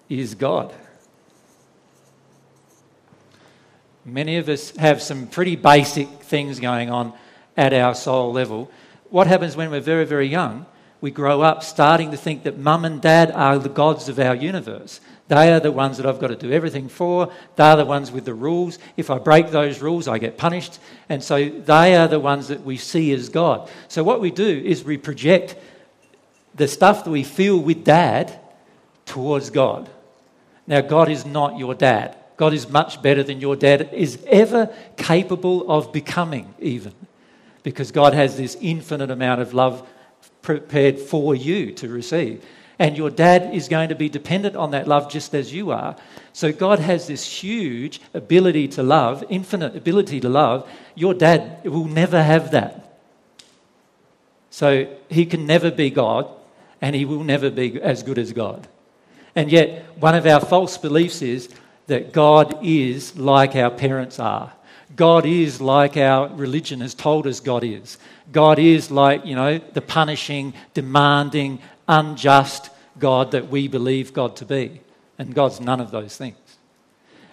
is God. Many of us have some pretty basic things going on at our soul level. What happens when we're very, very young? We grow up starting to think that mum and dad are the gods of our universe. They are the ones that I've got to do everything for. They're the ones with the rules. If I break those rules, I get punished. And so they are the ones that we see as God. So what we do is we project the stuff that we feel with dad towards God. Now, God is not your dad. God is much better than your dad is ever capable of becoming, even. Because God has this infinite amount of love prepared for you to receive. And your dad is going to be dependent on that love just as you are. So God has this huge ability to love, infinite ability to love. Your dad will never have that. So he can never be God, and he will never be as good as God. And yet, one of our false beliefs is that God is like our parents are. God is like our religion has told us God is. God is like, you know, the punishing, demanding, unjust God that we believe God to be. And God's none of those things.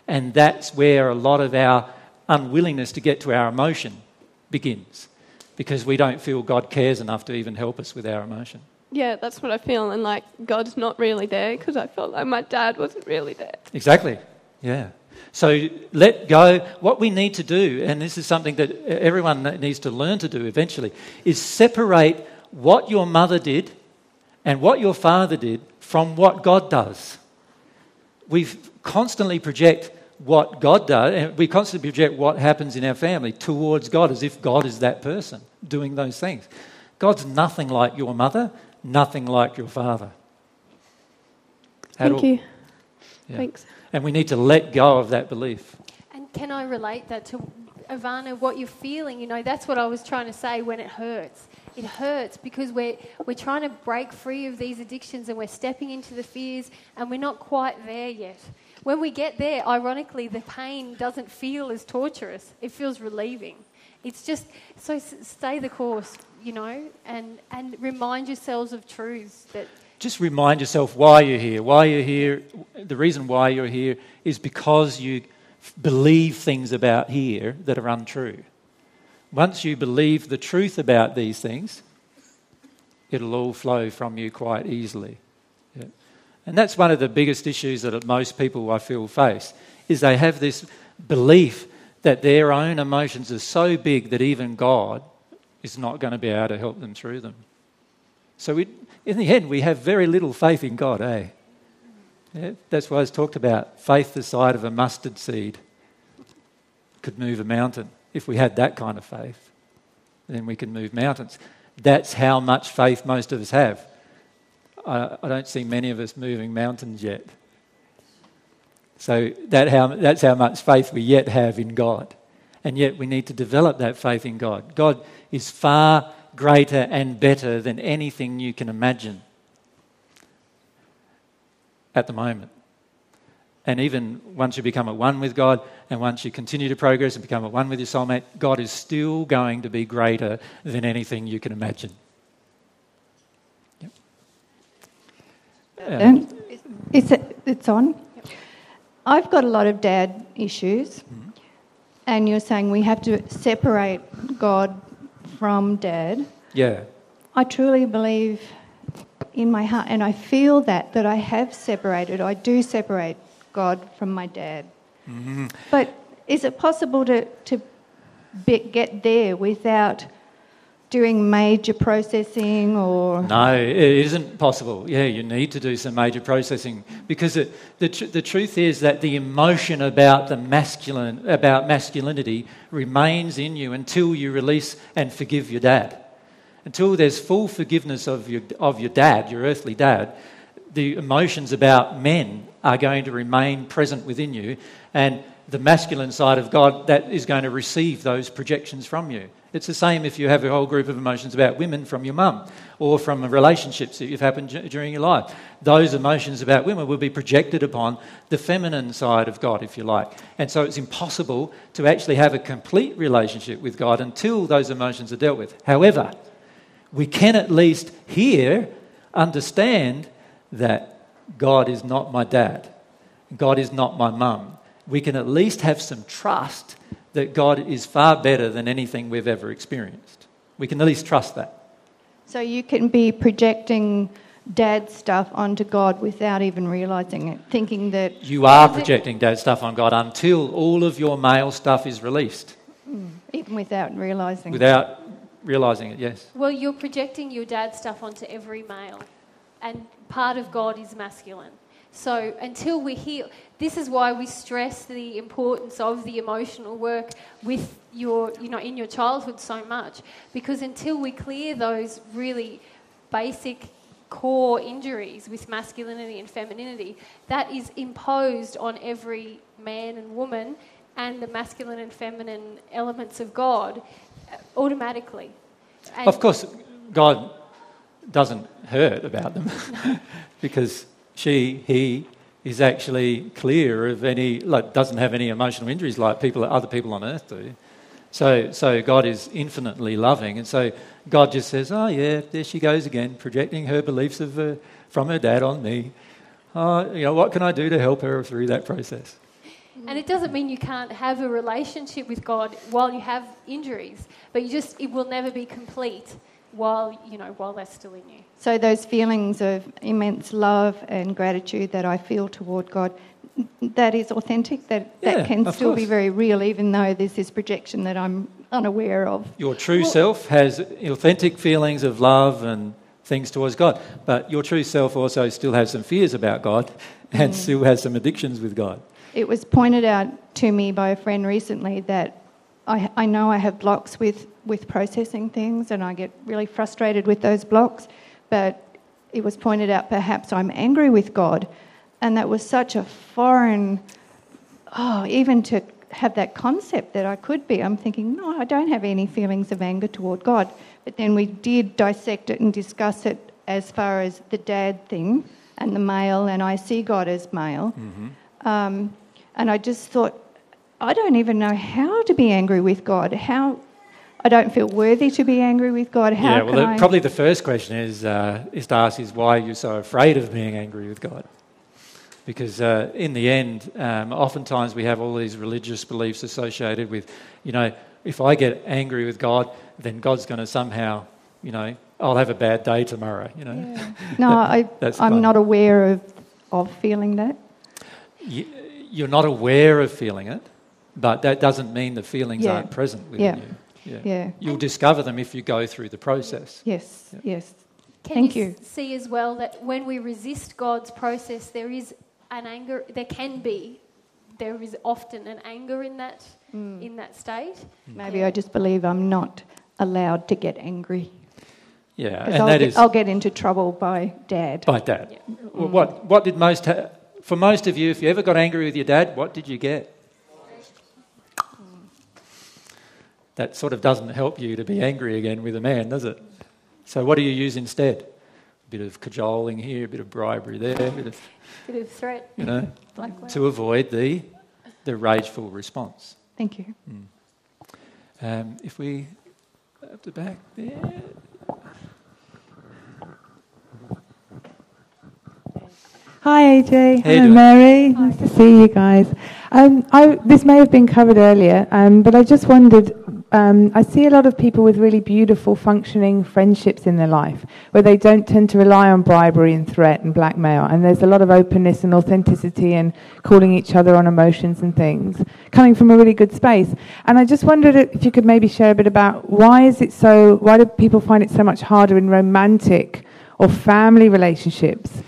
And that's where a lot of our unwillingness to get to our emotion begins because we don't feel God cares enough to even help us with our emotion. Yeah, that's what I feel, and like God's not really there because I felt like my dad wasn't really there. Exactly. Yeah. So let go. What we need to do, and this is something that everyone needs to learn to do eventually, is separate what your mother did and what your father did from what God does. We constantly project what God does, and we constantly project what happens in our family towards God as if God is that person doing those things. God's nothing like your mother, nothing like your father. At Thank all. you. Yeah. Thanks. And we need to let go of that belief. And can I relate that to Ivana, what you're feeling? You know, that's what I was trying to say when it hurts. It hurts because we're, we're trying to break free of these addictions and we're stepping into the fears and we're not quite there yet. When we get there, ironically, the pain doesn't feel as torturous, it feels relieving. It's just so stay the course, you know, and, and remind yourselves of truths that. Just remind yourself why you're here. Why you're here, the reason why you're here is because you believe things about here that are untrue. Once you believe the truth about these things, it'll all flow from you quite easily. Yeah. And that's one of the biggest issues that most people I feel face is they have this belief that their own emotions are so big that even God is not going to be able to help them through them. So we, in the end, we have very little faith in God, eh? Yeah, that's why it's talked about faith the size of a mustard seed could move a mountain. If we had that kind of faith, then we can move mountains. That's how much faith most of us have. I, I don't see many of us moving mountains yet. So that how, that's how much faith we yet have in God. And yet we need to develop that faith in God. God is far greater and better than anything you can imagine at the moment. And even once you become at one with God, and once you continue to progress and become at one with your soulmate, God is still going to be greater than anything you can imagine. Yep. Um, it's, it's on. I've got a lot of dad issues, mm-hmm. and you're saying we have to separate God from dad. Yeah. I truly believe in my heart, and I feel that that I have separated. I do separate God from my dad. Mm-hmm. But is it possible to, to be, get there without doing major processing or? No it isn't possible. Yeah you need to do some major processing because it, the, tr- the truth is that the emotion about the masculine about masculinity remains in you until you release and forgive your dad. Until there's full forgiveness of your, of your dad your earthly dad the emotions about men are going to remain present within you, and the masculine side of God that is going to receive those projections from you. It's the same if you have a whole group of emotions about women from your mum or from relationships that you've happened during your life. Those emotions about women will be projected upon the feminine side of God, if you like. And so it's impossible to actually have a complete relationship with God until those emotions are dealt with. However, we can at least here understand that God is not my dad, God is not my mum. We can at least have some trust that God is far better than anything we've ever experienced. We can at least trust that. So you can be projecting dad stuff onto God without even realizing it, thinking that. You are projecting dad stuff on God until all of your male stuff is released. Mm, even without realizing Without realizing it, yes. Well, you're projecting your dad stuff onto every male, and part of God is masculine. So until we heal, this is why we stress the importance of the emotional work with your, you know, in your childhood so much, because until we clear those really basic core injuries with masculinity and femininity, that is imposed on every man and woman and the masculine and feminine elements of God uh, automatically. And Of course, God doesn't hurt about them because she, he is actually clear of any, like, doesn't have any emotional injuries like people, other people on earth do. So, so God is infinitely loving, and so God just says, "Oh yeah, there she goes again, projecting her beliefs of uh, from her dad on me. Oh, you know, what can I do to help her through that process?" And it doesn't mean you can't have a relationship with God while you have injuries, but you just it will never be complete while you know while they're still in you. So those feelings of immense love and gratitude that I feel toward God, that is authentic. That Yeah, that can of still be very real, even though there's this projection that I'm unaware of. Your true self has authentic feelings of love and things towards God, but your true self also still has some fears about God and mm. still has some addictions with God. It was pointed out to me by a friend recently that I, I know I have blocks with, with processing things and I get really frustrated with those blocks, but it was pointed out perhaps I'm angry with God. And that was such a foreign, oh, even to have that concept that I could be. I'm thinking, no, I don't have any feelings of anger toward God. But then we did dissect it and discuss it as far as the dad thing and the male, and I see God as male. Um, and I just thought, I don't even know how to be angry with God. How I don't feel worthy to be angry with God. How yeah, well, the, I? probably the first question is, uh, is to ask is why are you so afraid of being angry with God? Because uh, in the end, um, oftentimes we have all these religious beliefs associated with, you know, if I get angry with God, then God's going to somehow, you know, I'll have a bad day tomorrow, you know. no, I, that's I'm not aware of of feeling that. You, you're not aware of feeling it, but that doesn't mean the feelings Yeah. aren't present within Yeah. you. Yeah. Yeah. You'll discover them if you go through the process. Yes. Yeah. Yes. Can Thank you, you. see as well that when we resist God's process, there is an anger. There can be, there is often an anger in that Mm. in that state. Maybe I just believe I'm not allowed to get angry Yeah, and I'll, that get- is I'll get into trouble by Dad. by dad. Yeah. Well, what, what did most, ha- for most of you, if you ever got angry with your dad, what did you get? That sort of doesn't help you to be angry again with a man, does it? So, what do you use instead? A bit of cajoling here, a bit of bribery there, a bit of, Bit of threat, you know, blackmail. to avoid the, the rageful response. Thank you. Um, if we up the back there. Hi AJ, How you hello doing? Mary, nice to see you guys. Um, I, this may have been covered earlier, um, but I just wondered. Um, I see a lot of people with really beautiful, functioning friendships in their life, where they don't tend to rely on bribery and threat and blackmail, and there's a lot of openness and authenticity and calling each other on emotions and things, coming from a really good space. And I just wondered if you could maybe share a bit about why is it so? Why do people find it so much harder in romantic or family relationships?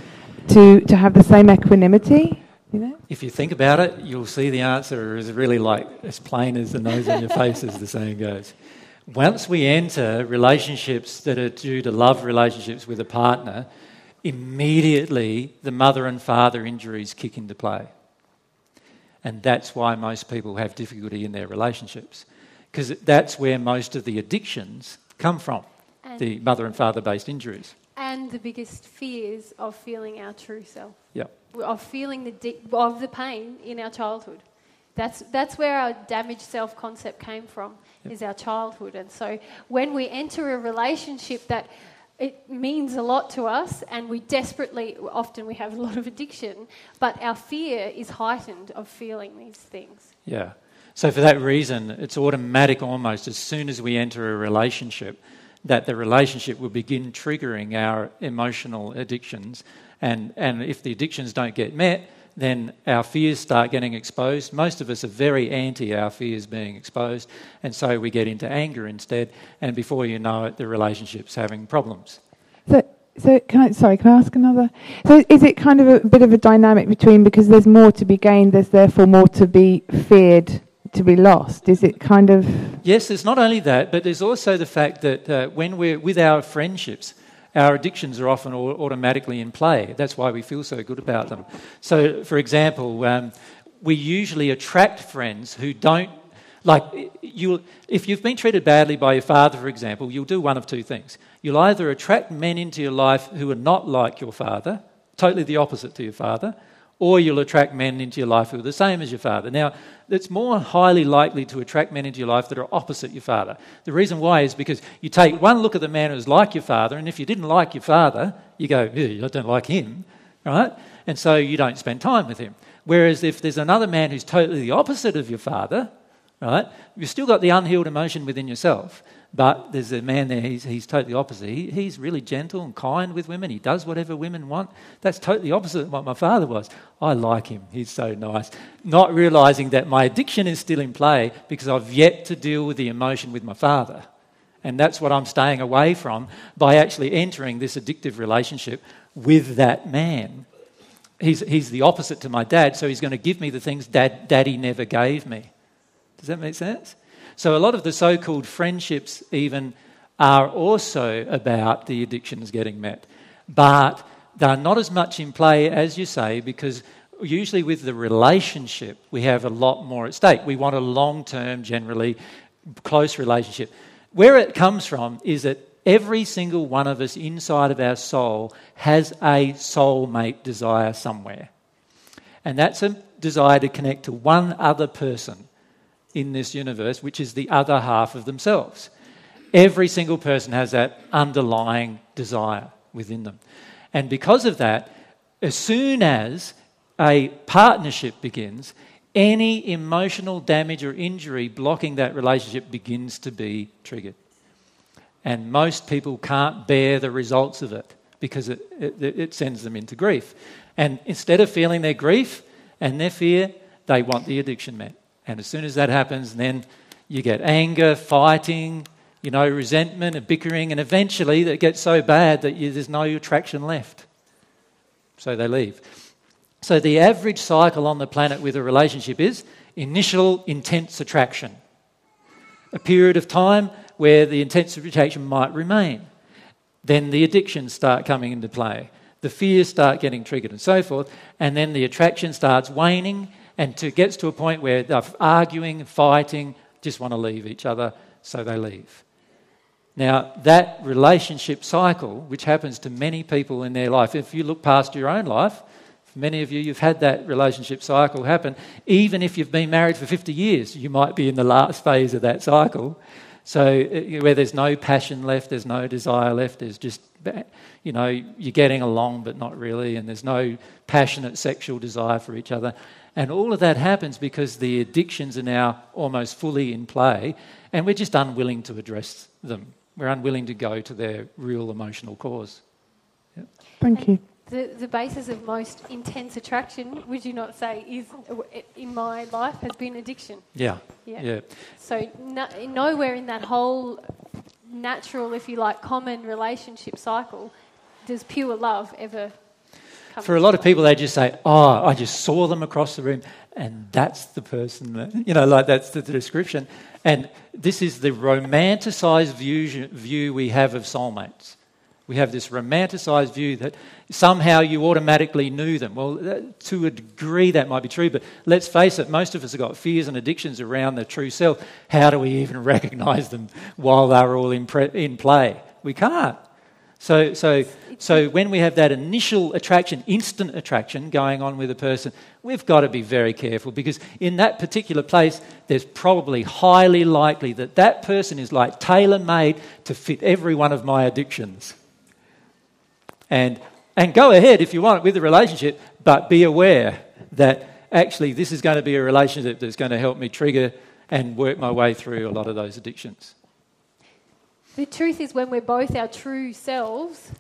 to to have the same equanimity, you know? If you think about it, you'll see the answer is really like as plain as the nose on your face, as the saying goes. Once we enter relationships that are due to love relationships with a partner, immediately the mother and father injuries kick into play. And that's why most people have difficulty in their relationships, because that's where most of the addictions come from And, the mother and father based injuries. and the biggest fears of feeling our true self. Yeah. Of feeling the de- of the pain in our childhood. That's that's where our damaged self concept came from. Is our childhood, and so when we enter a relationship that it means a lot to us, and we desperately often we have a lot of addiction, but our fear is heightened of feeling these things. Yeah. So for that reason, it's automatic almost as soon as we enter a relationship that the relationship will begin triggering our emotional addictions. And, and if the addictions don't get met, then our fears start getting exposed. Most of us are very anti our fears being exposed, and so we get into anger instead, and before you know it, the relationship's having problems. So, so can I? Sorry, can I ask another? So, is it kind of a bit of a dynamic between because there's more to be gained, there's therefore more to be feared, to be lost? Is it kind of? Yes, there's not only that, but there's also the fact that uh, when we're with our friendships, our addictions are often automatically in play. That's why we feel so good about them. So, for example, um, we usually attract friends who don't like you. If you've been treated badly by your father, for example, you'll do one of two things. You'll either attract men into your life who are not like your father, totally the opposite to your father, or you'll attract men into your life who are the same as your father. Now, it's more highly likely to attract men into your life that are opposite your father. The reason why is because you take one look at the man who's like your father, and if you didn't like your father, you go, I don't like him, right? And so you don't spend time with him. Whereas if there's another man who's totally the opposite of your father, right, you've still got the unhealed emotion within yourself. But there's a man there, he's, he's totally opposite. He, he's really gentle and kind with women. He does whatever women want. That's totally opposite what my father was. I like him. He's so nice. Not realizing that my addiction is still in play because I've yet to deal with the emotion with my father. And that's what I'm staying away from by actually entering this addictive relationship with that man. He's, he's the opposite to my dad, so he's going to give me the things dad, daddy never gave me. Does that make sense? So, a lot of the so called friendships, even, are also about the addictions getting met. But they're not as much in play as you say because usually with the relationship, we have a lot more at stake. We want a long term, generally close relationship. Where it comes from is that every single one of us inside of our soul has a soulmate desire somewhere. And that's a desire to connect to one other person in this universe, which is the other half of themselves. Every single person has that underlying desire within them. And because of that, as soon as a partnership begins, any emotional damage or injury blocking that relationship begins to be triggered. And most people can't bear the results of it because it, it, it, sends them into grief. And instead of feeling their grief and their fear, they want the addiction met. And as soon as that happens, then you get anger, fighting, you know, resentment and bickering, and eventually it gets so bad that you, there's no attraction left. So they leave. So the average cycle on the planet with a relationship is initial intense attraction, a period of time where the intense attraction might remain. Then the addictions start coming into play, the fears start getting triggered, and so forth, and then the attraction starts waning and it gets to a point where they're arguing, fighting, just want to leave each other, so they leave. Now, that relationship cycle, which happens to many people in their life, if you look past your own life, many of you, you've had that relationship cycle happen. Even if you've been married for 50 years, you might be in the last phase of that cycle. So, uh, where there's no passion left, there's no desire left, there's just, you know, you're getting along but not really, and there's no passionate sexual desire for each other. And all of that happens because the addictions are now almost fully in play, and we're just unwilling to address them. We're unwilling to go to their real emotional cause. Yep. Thank you. The, the basis of most intense attraction, would you not say, is in my life has been addiction? Yeah. Yeah. yeah. So, no, nowhere in that whole natural, if you like, common relationship cycle does pure love ever for a lot of people, they just say, Oh, I just saw them across the room, and that's the person that, you know, like that's the, the description. And this is the romanticized view, view we have of soulmates. We have this romanticized view that somehow you automatically knew them. Well, that, to a degree, that might be true, but let's face it, most of us have got fears and addictions around the true self. How do we even recognize them while they're all in, pre- in play? We can't. So, so, so when we have that initial attraction, instant attraction going on with a person, we've got to be very careful because in that particular place, there's probably highly likely that that person is like tailor made to fit every one of my addictions. And, and go ahead if you want with the relationship, but be aware that actually this is going to be a relationship that's going to help me trigger and work my way through a lot of those addictions. The truth is, when we're both our true selves,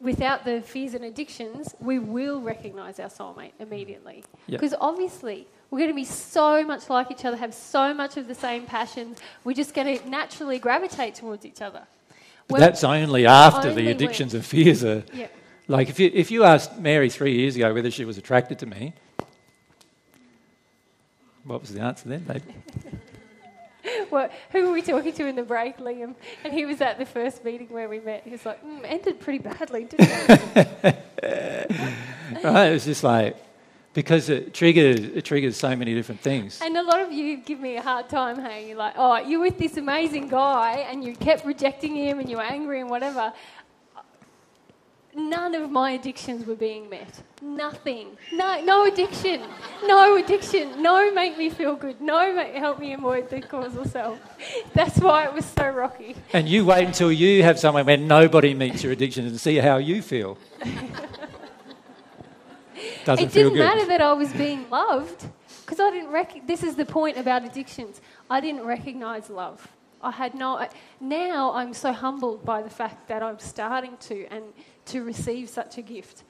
without the fears and addictions, we will recognize our soulmate immediately. Yep. Because obviously, we're going to be so much like each other, have so much of the same passions, we're just going to naturally gravitate towards each other. But that's only after Only the when- addictions and fears are. yeah. Like if you, if you asked Mary three years ago whether she was attracted to me, what was the answer then? Babe? Well, who were we talking to in the break, Liam? And he was at the first meeting where we met. He was like, mm, ended pretty badly, didn't it? right? It was just like because it triggers it triggers so many different things. and a lot of you give me a hard time, hey? You're like, oh, you're with this amazing guy and you kept rejecting him and you were angry and whatever. None of my addictions were being met. Nothing. No, no addiction. No addiction. No make me feel good. No make, help me avoid the causal self. That's why it was so rocky. And you wait until you have someone where nobody meets your addiction and see how you feel. Doesn't it feel didn't good. matter that I was being loved because I didn't rec- This is the point about addictions. I didn't recognize love. I had no. Now I'm so humbled by the fact that I'm starting to and to receive such a gift.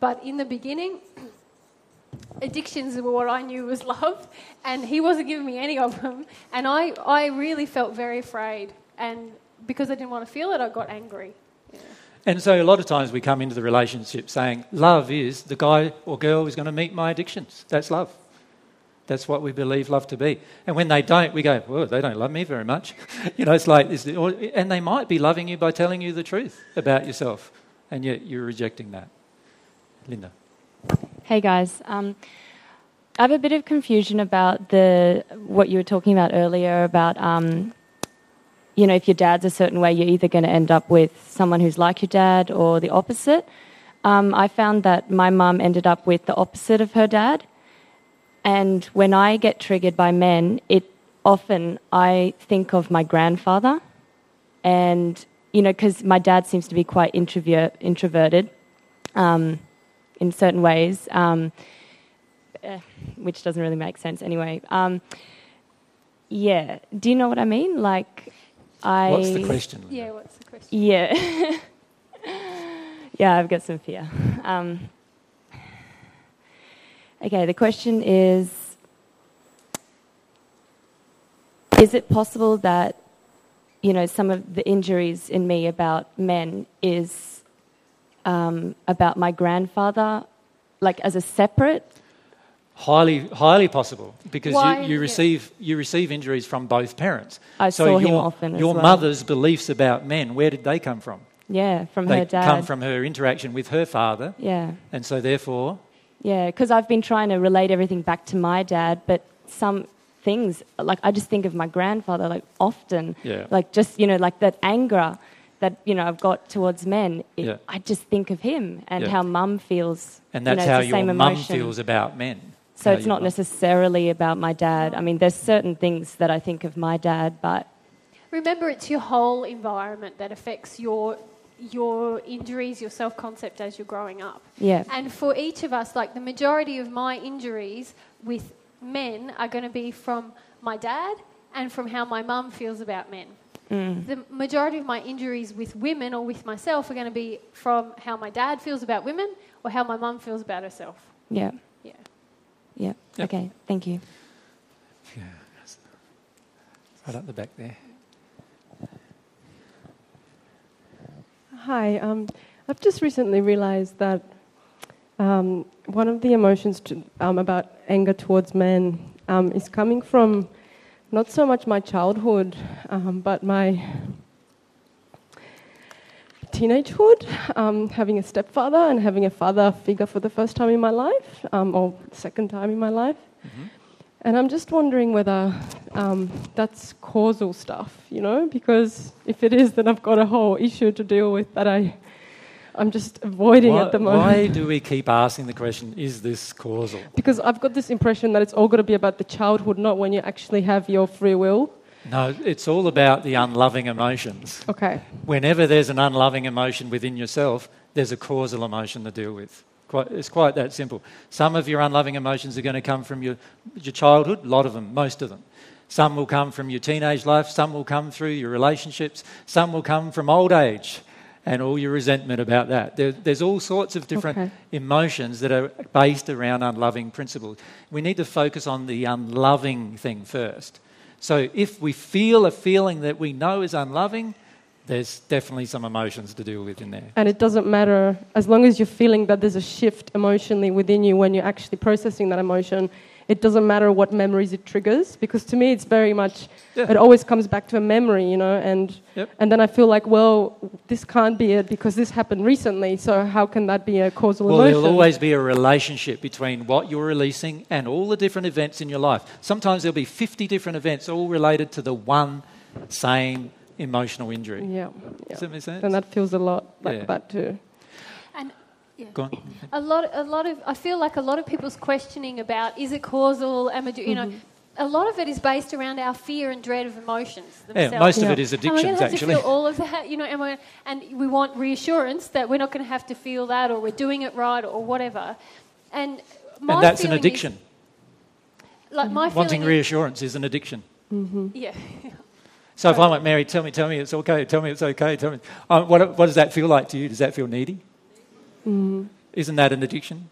But in the beginning, addictions were what I knew was love, and he wasn't giving me any of them. And I, I really felt very afraid. And because I didn't want to feel it, I got angry. Yeah. And so a lot of times we come into the relationship saying, love is the guy or girl who's going to meet my addictions. That's love. That's what we believe love to be. And when they don't, we go, well, they don't love me very much. you know, it's like, and they might be loving you by telling you the truth about yourself, and yet you're rejecting that. Linda. Hey guys, um, I have a bit of confusion about the what you were talking about earlier about um, you know if your dad's a certain way, you're either going to end up with someone who's like your dad or the opposite. Um, I found that my mum ended up with the opposite of her dad, and when I get triggered by men, it often I think of my grandfather, and you know because my dad seems to be quite introvert introverted. Um, in certain ways, um, eh, which doesn't really make sense anyway. Um, yeah, do you know what I mean? Like, I. What's the question? Linda? Yeah, what's the question? Yeah. yeah, I've got some fear. Um, okay, the question is Is it possible that, you know, some of the injuries in me about men is um, about my grandfather, like as a separate? Highly, highly possible because Why- you, you yeah. receive you receive injuries from both parents. I so saw him your, often as Your well. mother's beliefs about men, where did they come from? Yeah, from they her dad. come from her interaction with her father, Yeah. and so therefore, Yeah, because I've been trying to relate everything back to my dad, but some things, like I just think of my grandfather, like often, Yeah. like just, you know, like that anger that, you know, I've got towards men, it, Yeah. I just think of him and Yeah. how mum feels. and you know, it's how the your same mum emotion. feels about men. So How it's not mum- necessarily about my dad. I mean, there's certain things that I think of my dad, but Remember, it's your whole environment that affects your your injuries, your self concept as you're growing up. yeah. And for each of us, like the majority of my injuries with men are going to be from my dad and from how my mum feels about men. Mm. The majority of my injuries with women or with myself are going to be from how my dad feels about women or how my mum feels about herself. Yeah. Yeah. Yeah. Yep. Okay. Thank you. Yeah. Right up the back there. Hi, um, I've just recently realized that um, one of the emotions to, um, about anger towards men um, is coming from not so much my childhood, um, but my teenagehood, um, having a stepfather and having a father figure for the first time in my life, um, or second time in my life. And I'm just wondering whether um, that's causal stuff, you know, because if it is, then I've got a whole issue to deal with that I, I'm just avoiding Why, at the moment. why do we keep asking the question, is this causal? Because I've got this impression that it's all got to be about the childhood, not when you actually have your free will. No, it's all about the unloving emotions. Okay. Whenever there's an unloving emotion within yourself, there's a causal emotion to deal with. Quite, it's quite that simple. Some of your unloving emotions are going to come from your, your childhood, a lot of them, most of them. Some will come from your teenage life, some will come through your relationships, some will come from old age. And all your resentment about that. There, there's all sorts of different Okay. emotions that are based around unloving principles. We need to focus on the unloving thing first. So if we feel a feeling that we know is unloving, there's definitely some emotions to deal with in there. And it doesn't matter as long as you're feeling that there's a shift emotionally within you when you're actually processing that emotion. It doesn't matter what memories it triggers because to me it's very much Yeah. it always comes back to a memory, you know, and Yep. and then I feel like, well, this can't be it because this happened recently. So how can that be a causal Well, emotion? there'll always be a relationship between what you're releasing and all the different events in your life. Sometimes there'll be 50 different events all related to the one same emotional injury. yeah, Does that make sense? And that feels a lot like Yeah. that too. And yeah. Go on. a lot, a lot of, I feel like a lot of people's questioning about is it causal, am I do, you know, a lot of it is based around our fear and dread of emotions themselves. Yeah, most of Yeah. it is Am I going addictions, to have actually. to feel all of that? You know, am I, and we want reassurance that we're not going to have to feel that, or we're doing it right, or whatever. And my And that's an feeling is- addiction. like my Wanting feeling is- reassurance is an addiction. yeah. So if I went, Mary, tell me, tell me it's okay, tell me it's okay, tell me. Um, what, what does that feel like to you? Does that feel needy? Isn't that an addiction?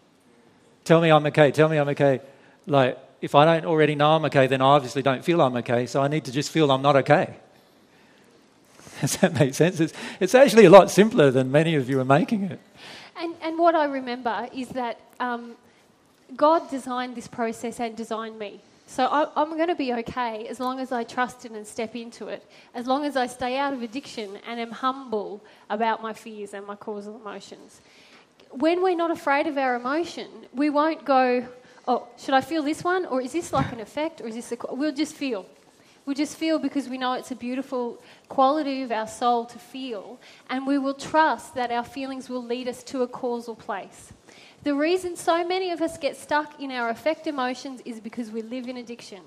Tell me I'm okay, tell me I'm okay. Like, if I don't already know I'm okay, then I obviously don't feel I'm okay, so I need to just feel I'm not okay. Does that make sense? It's, it's actually a lot simpler than many of you are making it. And, and what I remember is that um, God designed this process and designed me. So I, I'm going to be okay as long as I trust it and step into it, as long as I stay out of addiction and am humble about my fears and my causal emotions. When we're not afraid of our emotion, we won't go, oh, should I feel this one? Or is this like an effect? Or is this a. co-" We'll just feel. We'll just feel because we know it's a beautiful quality of our soul to feel, and we will trust that our feelings will lead us to a causal place. The reason so many of us get stuck in our effect emotions is because we live in addiction.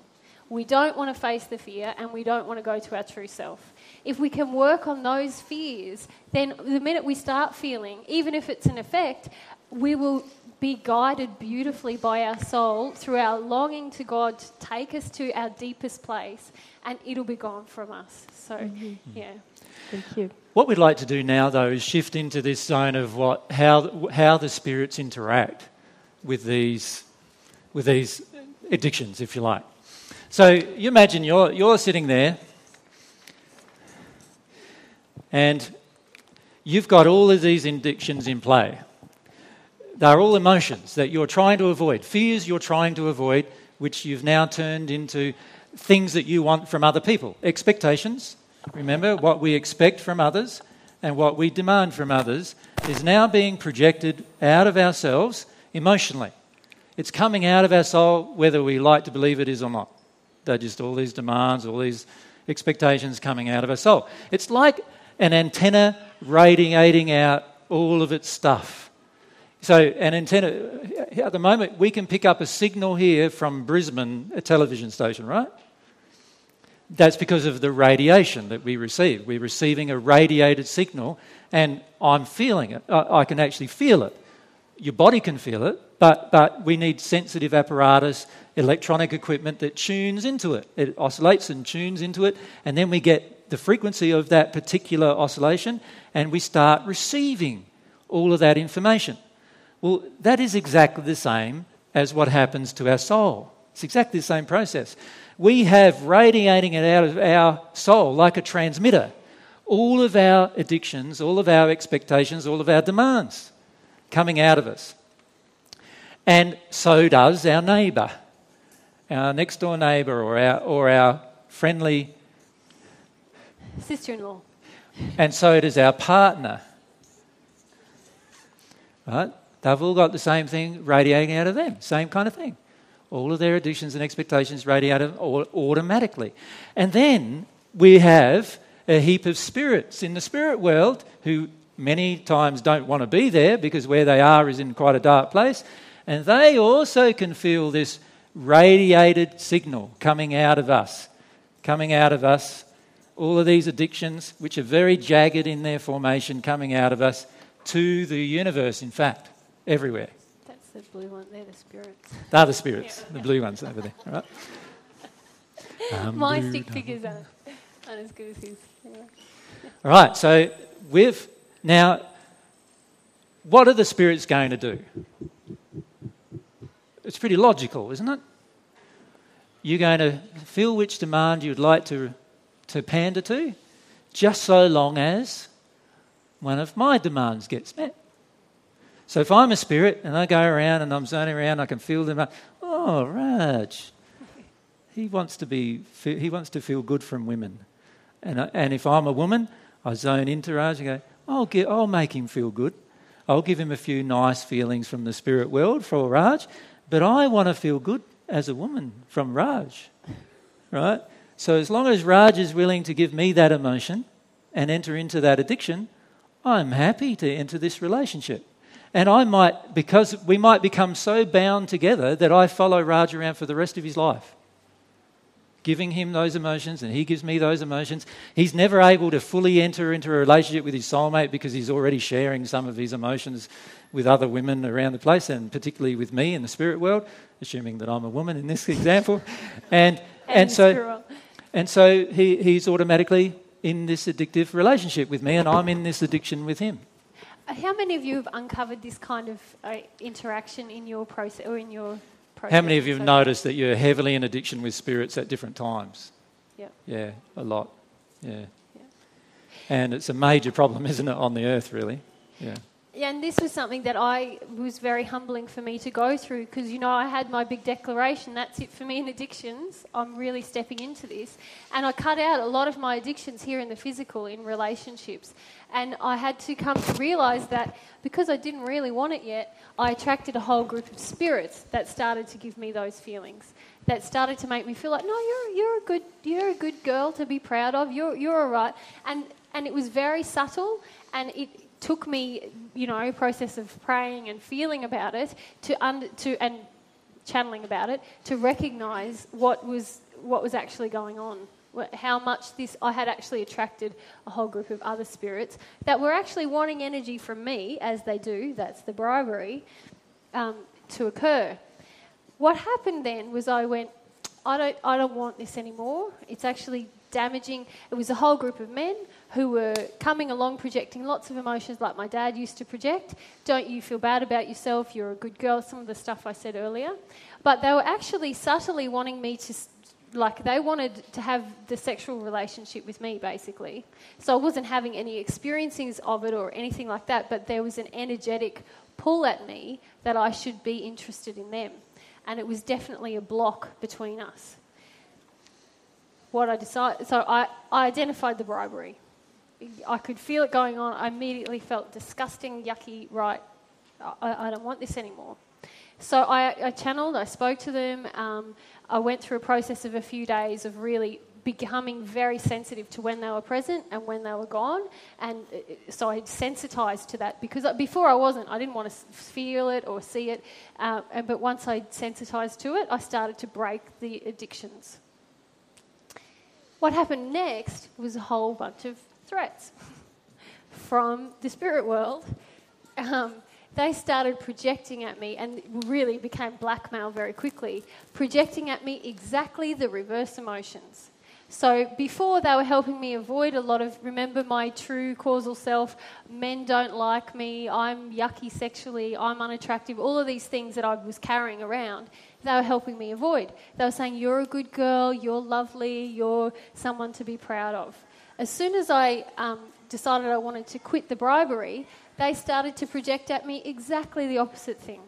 We don't want to face the fear and we don't want to go to our true self. If we can work on those fears, then the minute we start feeling, even if it's an effect, we will be guided beautifully by our soul through our longing to God to take us to our deepest place and it'll be gone from us. So, mm-hmm. yeah. Thank you. What we'd like to do now, though, is shift into this zone of what, how, how the spirits interact with these, with these addictions, if you like. So you imagine you're, you're sitting there and you've got all of these addictions in play. They're all emotions that you're trying to avoid, fears you're trying to avoid, which you've now turned into things that you want from other people, expectations. Remember, what we expect from others and what we demand from others is now being projected out of ourselves emotionally. It's coming out of our soul, whether we like to believe it is or not. They're just all these demands, all these expectations coming out of our soul. It's like an antenna radiating out all of its stuff. So, an antenna, at the moment, we can pick up a signal here from Brisbane, a television station, right? That's because of the radiation that we receive. We're receiving a radiated signal, and I'm feeling it. I, I can actually feel it. Your body can feel it, but, but we need sensitive apparatus, electronic equipment that tunes into it. It oscillates and tunes into it, and then we get the frequency of that particular oscillation, and we start receiving all of that information. Well, that is exactly the same as what happens to our soul. It's exactly the same process. We have radiating it out of our soul like a transmitter all of our addictions, all of our expectations, all of our demands coming out of us. And so does our neighbour, our next door neighbour, or our, or our friendly, Sister in law. and so does our partner. Right? They've all got the same thing radiating out of them, same kind of thing. All of their addictions and expectations radiate out of them au- automatically. And then we have a heap of spirits in the spirit world who many times don't want to be there because where they are is in quite a dark place. And they also can feel this radiated signal coming out of us, coming out of us. All of these addictions, which are very jagged in their formation, coming out of us to the universe, in fact, everywhere. That's the blue one. They're the spirits. They're the spirits, the blue ones over there. right? Um, My stick figures aren't, aren't as good as his. Anyway. All right, so we've Now, what are the spirits going to do? It's pretty logical, isn't it? You're going to feel which demand you'd like to, to pander to, just so long as one of my demands gets met. So if I'm a spirit and I go around and I'm zoning around, I can feel them. Oh, Raj, he wants to be. He wants to feel good from women, and I, and if I'm a woman, I zone into Raj and go. I'll. I'll make him feel good. I'll give him a few nice feelings from the spirit world for Raj, but I want to feel good as a woman from Raj, right? So as long as Raj is willing to give me that emotion and enter into that addiction, I'm happy to enter this relationship. And I might, because we might become so bound together that I follow Raj around for the rest of his life giving him those emotions and he gives me those emotions. He's never able to fully enter into a relationship with his soulmate because he's already sharing some of his emotions with other women around the place and particularly with me in the spirit world, assuming that I'm a woman in this example. And, and, and so, and so he, he's automatically in this addictive relationship with me and I'm in this addiction with him. How many of you have uncovered this kind of uh, interaction in your process or in your process. How many of you have noticed that you're heavily in addiction with spirits at different times? Yeah. Yeah, a lot. Yeah. yeah. And it's a major problem, isn't it, on the earth, really? Yeah. Yeah, and this was something that I was very humbling for me to go through because, you know, I had my big declaration that's it for me in addictions. I'm really stepping into this. And I cut out a lot of my addictions here in the physical, in relationships. And I had to come to realize that because I didn't really want it yet, I attracted a whole group of spirits that started to give me those feelings. That started to make me feel like, no, you're, you're, a, good, you're a good girl to be proud of. You're, you're all right. And, and it was very subtle and it took me, you know, process of praying and feeling about it to to and channeling about it to recognise what was what was actually going on. How much this I had actually attracted a whole group of other spirits that were actually wanting energy from me, as they do. That's the bribery um, to occur. What happened then was I went, I don't, I don't want this anymore. It's actually damaging. It was a whole group of men who were coming along projecting lots of emotions like my dad used to project. Don't you feel bad about yourself? You're a good girl. Some of the stuff I said earlier. But they were actually subtly wanting me to, like, they wanted to have the sexual relationship with me, basically. So I wasn't having any experiences of it or anything like that, but there was an energetic pull at me that I should be interested in them. And it was definitely a block between us what I decided. So I, I identified the bribery. I could feel it going on. I immediately felt disgusting, yucky, right, I, I don't want this anymore. So I, I, channeled, I spoke to them. Um, I went through a process of a few days of really becoming very sensitive to when they were present and when they were gone. And uh, so I sensitized to that because before I wasn't. I didn't want to feel it or see it. Uh, but once I sensitized to it, I started to break the addictions. What happened next was a whole bunch of threats from the spirit world. Um, they started projecting at me and really became blackmail very quickly, projecting at me exactly the reverse emotions. So before they were helping me avoid a lot of, remember my true causal self, men don't like me, I'm yucky sexually, I'm unattractive, all of these things that I was carrying around, they were helping me avoid. They were saying, You're a good girl, you're lovely, you're someone to be proud of. As soon as I um, decided I wanted to quit the bribery, they started to project at me exactly the opposite thing.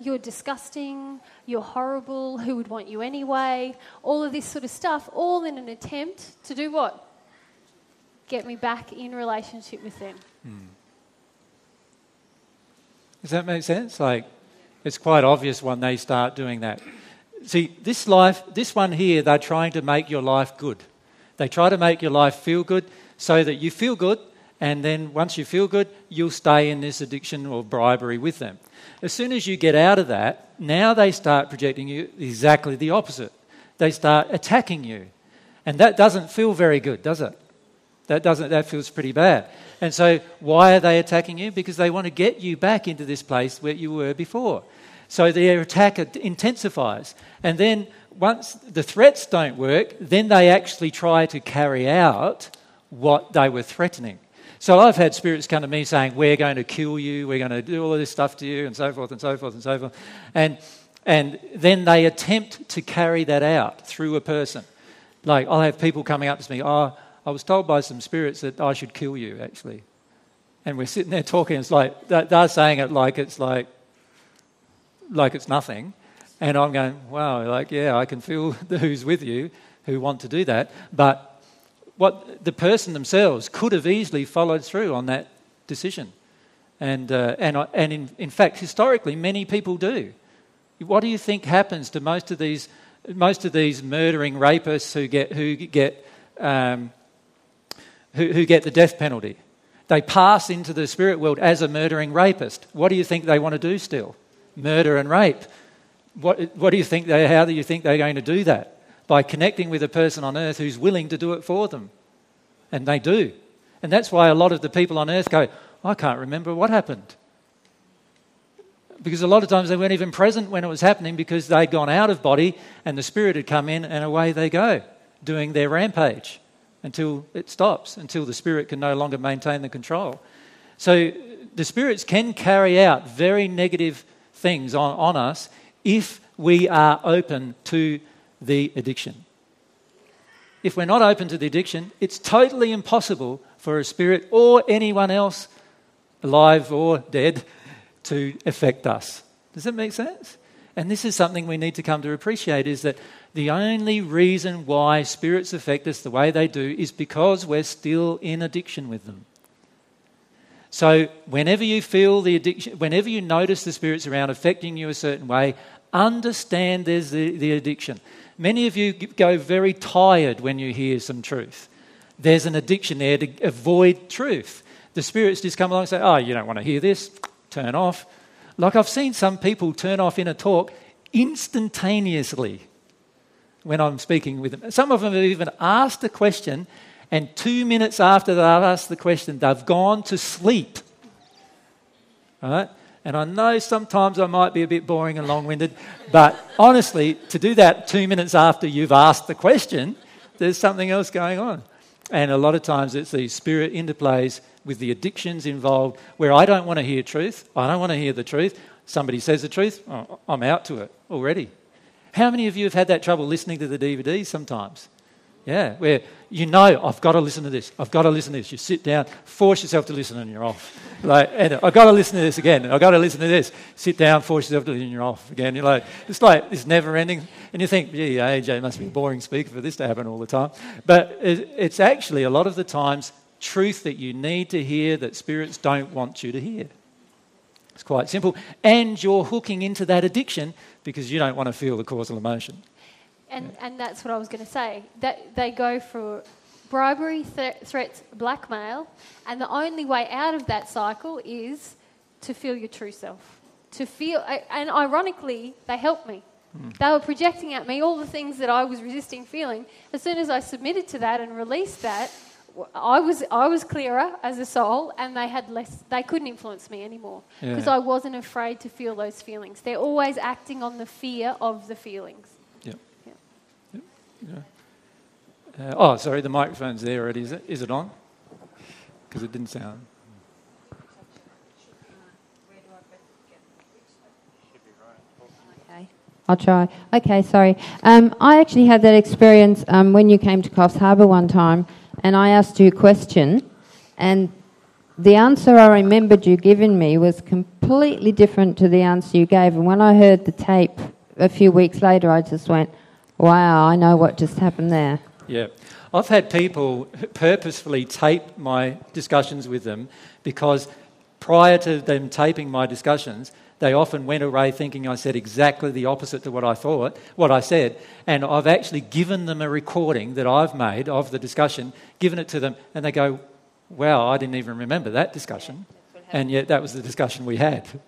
You're disgusting, you're horrible, who would want you anyway? All of this sort of stuff, all in an attempt to do what? Get me back in relationship with them. Hmm. Does that make sense? Like, it's quite obvious when they start doing that. See, this life, this one here, they're trying to make your life good. They try to make your life feel good so that you feel good, and then once you feel good, you'll stay in this addiction or bribery with them. As soon as you get out of that, now they start projecting you exactly the opposite. They start attacking you. And that doesn't feel very good, does it? That doesn't that feels pretty bad. And so why are they attacking you? Because they want to get you back into this place where you were before. So their attack intensifies. And then once the threats don't work, then they actually try to carry out what they were threatening. So I've had spirits come to me saying, We're going to kill you, we're going to do all of this stuff to you, and so forth and so forth and so forth. And, and then they attempt to carry that out through a person. Like, I'll have people coming up to me, Oh, I was told by some spirits that I should kill you, actually. And we're sitting there talking, it's like, they're saying it like it's like, like it's nothing. And I'm going, wow, like, yeah, I can feel who's with you who want to do that. But what the person themselves could have easily followed through on that decision. And, uh, and, and in, in fact, historically, many people do. What do you think happens to most of these, most of these murdering rapists who get, who, get, um, who, who get the death penalty? They pass into the spirit world as a murdering rapist. What do you think they want to do still? Murder and rape. What, what do you think they, how do you think they're going to do that? by connecting with a person on earth who's willing to do it for them. And they do. And that's why a lot of the people on earth go, I can't remember what happened. Because a lot of times they weren't even present when it was happening because they'd gone out of body and the spirit had come in and away they go, doing their rampage until it stops, until the spirit can no longer maintain the control. So the spirits can carry out very negative things on, on us if we are open to the addiction. If we're not open to the addiction, it's totally impossible for a spirit or anyone else, alive or dead, to affect us. Does that make sense? And this is something we need to come to appreciate is that the only reason why spirits affect us the way they do is because we're still in addiction with them. So, whenever you feel the addiction, whenever you notice the spirits around affecting you a certain way, understand there's the, the addiction. Many of you go very tired when you hear some truth. There's an addiction there to avoid truth. The spirits just come along and say, Oh, you don't want to hear this, turn off. Like I've seen some people turn off in a talk instantaneously when I'm speaking with them. Some of them have even asked a question, and two minutes after they've asked the question, they've gone to sleep. Right? And I know sometimes I might be a bit boring and long winded, but honestly, to do that two minutes after you've asked the question, there's something else going on. And a lot of times it's these spirit interplays with the addictions involved where I don't want to hear truth. I don't want to hear the truth. Somebody says the truth, oh, I'm out to it already. How many of you have had that trouble listening to the DVDs sometimes? Yeah, where you know, I've got to listen to this. I've got to listen to this. You sit down, force yourself to listen, and you're off. Like, and I've got to listen to this again. I've got to listen to this. Sit down, force yourself to listen, and you're off again. You're like, it's like this never ending. And you think, gee, AJ must be a boring speaker for this to happen all the time. But it's actually a lot of the times truth that you need to hear that spirits don't want you to hear. It's quite simple. And you're hooking into that addiction because you don't want to feel the causal emotion. And, and that's what I was going to say. That they go for bribery, th- threats, blackmail, and the only way out of that cycle is to feel your true self. To feel, and ironically, they helped me. Mm. They were projecting at me all the things that I was resisting feeling. As soon as I submitted to that and released that, I was I was clearer as a soul, and they had less. They couldn't influence me anymore because yeah. I wasn't afraid to feel those feelings. They're always acting on the fear of the feelings. Uh, oh, sorry, the microphone's there already. Is it, is it on? Because it didn't sound. Okay, I'll try. Okay, sorry. Um, I actually had that experience um, when you came to Coffs Harbour one time, and I asked you a question, and the answer I remembered you giving me was completely different to the answer you gave. And when I heard the tape a few weeks later, I just went, Wow, I know what just happened there. Yeah. I've had people purposefully tape my discussions with them because prior to them taping my discussions, they often went away thinking I said exactly the opposite to what I thought, what I said. And I've actually given them a recording that I've made of the discussion, given it to them, and they go, Wow, I didn't even remember that discussion. And yet that was the discussion we had.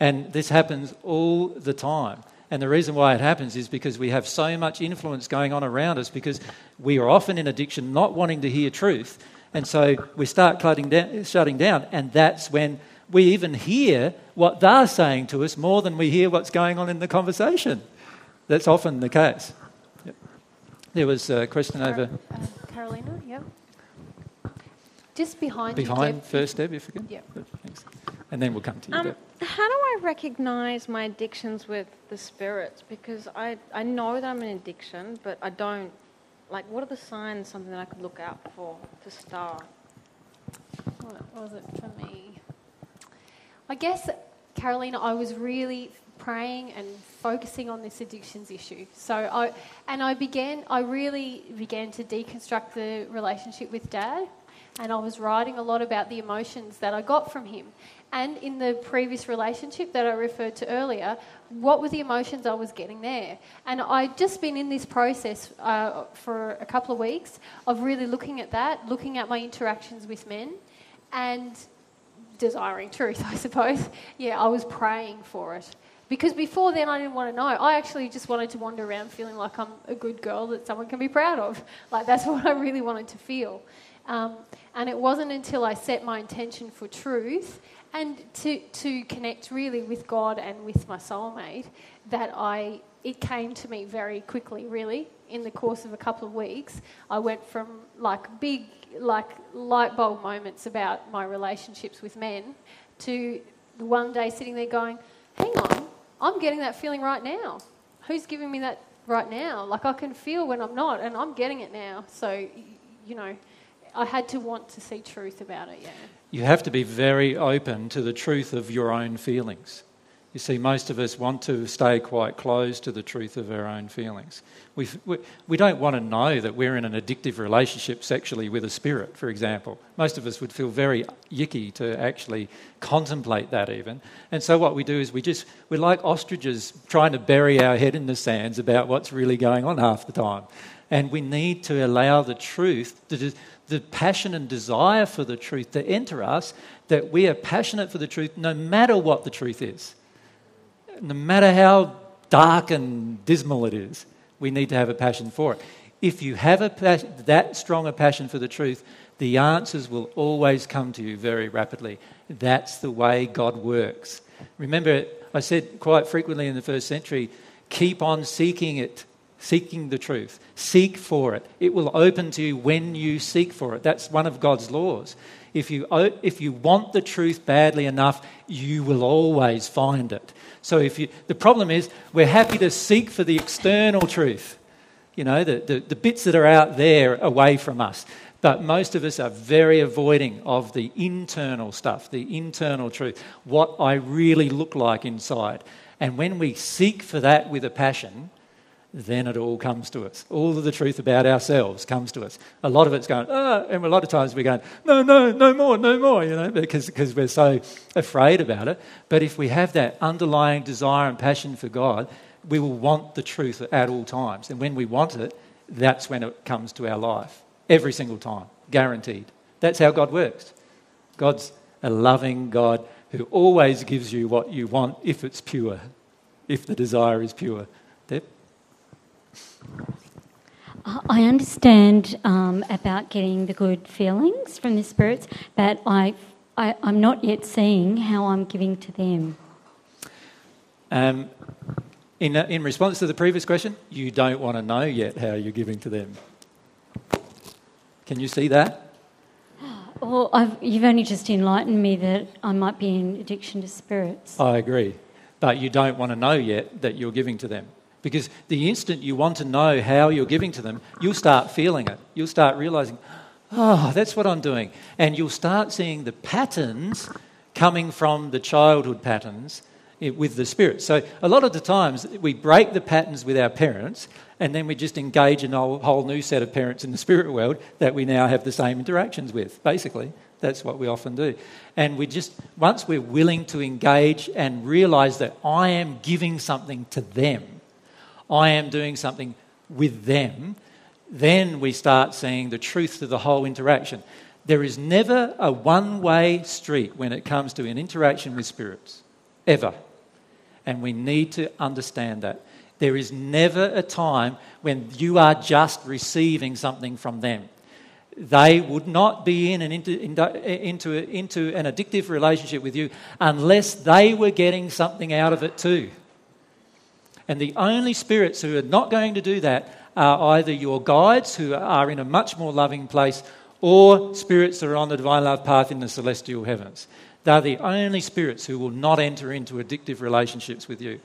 And this happens all the time. And the reason why it happens is because we have so much influence going on around us because we are often in addiction, not wanting to hear truth. And so we start down, shutting down, and that's when we even hear what they're saying to us more than we hear what's going on in the conversation. That's often the case. Yep. There was a question over. Uh, Carolina, yep. Just behind, you, Behind Deb. first, Deb, if you can. Yeah. Thanks. And then we'll come to you, Um, Deb. How do I recognize my addictions with the spirits? Because I, I know that I'm an addiction, but I don't. Like, what are the signs, something that I could look out for to start? What was it for me? I guess, Carolina, I was really praying and focusing on this addictions issue. So I, and I began, I really began to deconstruct the relationship with Dad, and I was writing a lot about the emotions that I got from him. And in the previous relationship that I referred to earlier, what were the emotions I was getting there? And I'd just been in this process uh, for a couple of weeks of really looking at that, looking at my interactions with men, and desiring truth, I suppose. Yeah, I was praying for it. Because before then, I didn't want to know. I actually just wanted to wander around feeling like I'm a good girl that someone can be proud of. Like, that's what I really wanted to feel. Um, and it wasn't until I set my intention for truth and to, to connect really with God and with my soulmate that I it came to me very quickly really in the course of a couple of weeks. I went from like big like light bulb moments about my relationships with men to one day sitting there going hang on I'm getting that feeling right now. Who's giving me that right now? Like I can feel when I'm not and I'm getting it now. So you know I had to want to see truth about it yeah You have to be very open to the truth of your own feelings. You see, most of us want to stay quite close to the truth of our own feelings. we we, we don't want to know that we're in an addictive relationship sexually with a spirit, for example. Most of us would feel very yicky to actually contemplate that, even. And so, what we do is we just, we're like ostriches trying to bury our head in the sands about what's really going on half the time. And we need to allow the truth, the, the passion and desire for the truth to enter us, that we are passionate for the truth no matter what the truth is. No matter how dark and dismal it is, we need to have a passion for it. If you have a that strong a passion for the truth, the answers will always come to you very rapidly. That's the way God works. Remember, I said quite frequently in the first century keep on seeking it, seeking the truth. Seek for it. It will open to you when you seek for it. That's one of God's laws. If you, if you want the truth badly enough, you will always find it. So if you, the problem is, we're happy to seek for the external truth, you know, the, the, the bits that are out there away from us. But most of us are very avoiding of the internal stuff, the internal truth, what I really look like inside. And when we seek for that with a passion, then it all comes to us. All of the truth about ourselves comes to us. A lot of it's going, ah, and a lot of times we're going, no, no, no more, no more, you know, because, because we're so afraid about it. But if we have that underlying desire and passion for God, we will want the truth at all times. And when we want it, that's when it comes to our life. Every single time, guaranteed. That's how God works. God's a loving God who always gives you what you want if it's pure, if the desire is pure. I understand um, about getting the good feelings from the spirits, but I, I, I'm not yet seeing how I'm giving to them. Um, in, uh, in response to the previous question, you don't want to know yet how you're giving to them. Can you see that? Well, I've, you've only just enlightened me that I might be in addiction to spirits. I agree. But you don't want to know yet that you're giving to them. Because the instant you want to know how you're giving to them, you'll start feeling it. You'll start realizing, oh, that's what I'm doing. And you'll start seeing the patterns coming from the childhood patterns eh, with the spirit. So a lot of the times we break the patterns with our parents and then we just engage in a whole new set of parents in the spirit world that we now have the same interactions with, basically. That's what we often do. And we just, once we're willing to engage and realize that I am giving something to them, I am doing something with them, then we start seeing the truth to the whole interaction. There is never a one way street when it comes to an interaction with spirits, ever. And we need to understand that. There is never a time when you are just receiving something from them. They would not be in an into, into, into an addictive relationship with you unless they were getting something out of it too. And the only spirits who are not going to do that are either your guides, who are in a much more loving place, or spirits that are on the divine love path in the celestial heavens. They're the only spirits who will not enter into addictive relationships with you.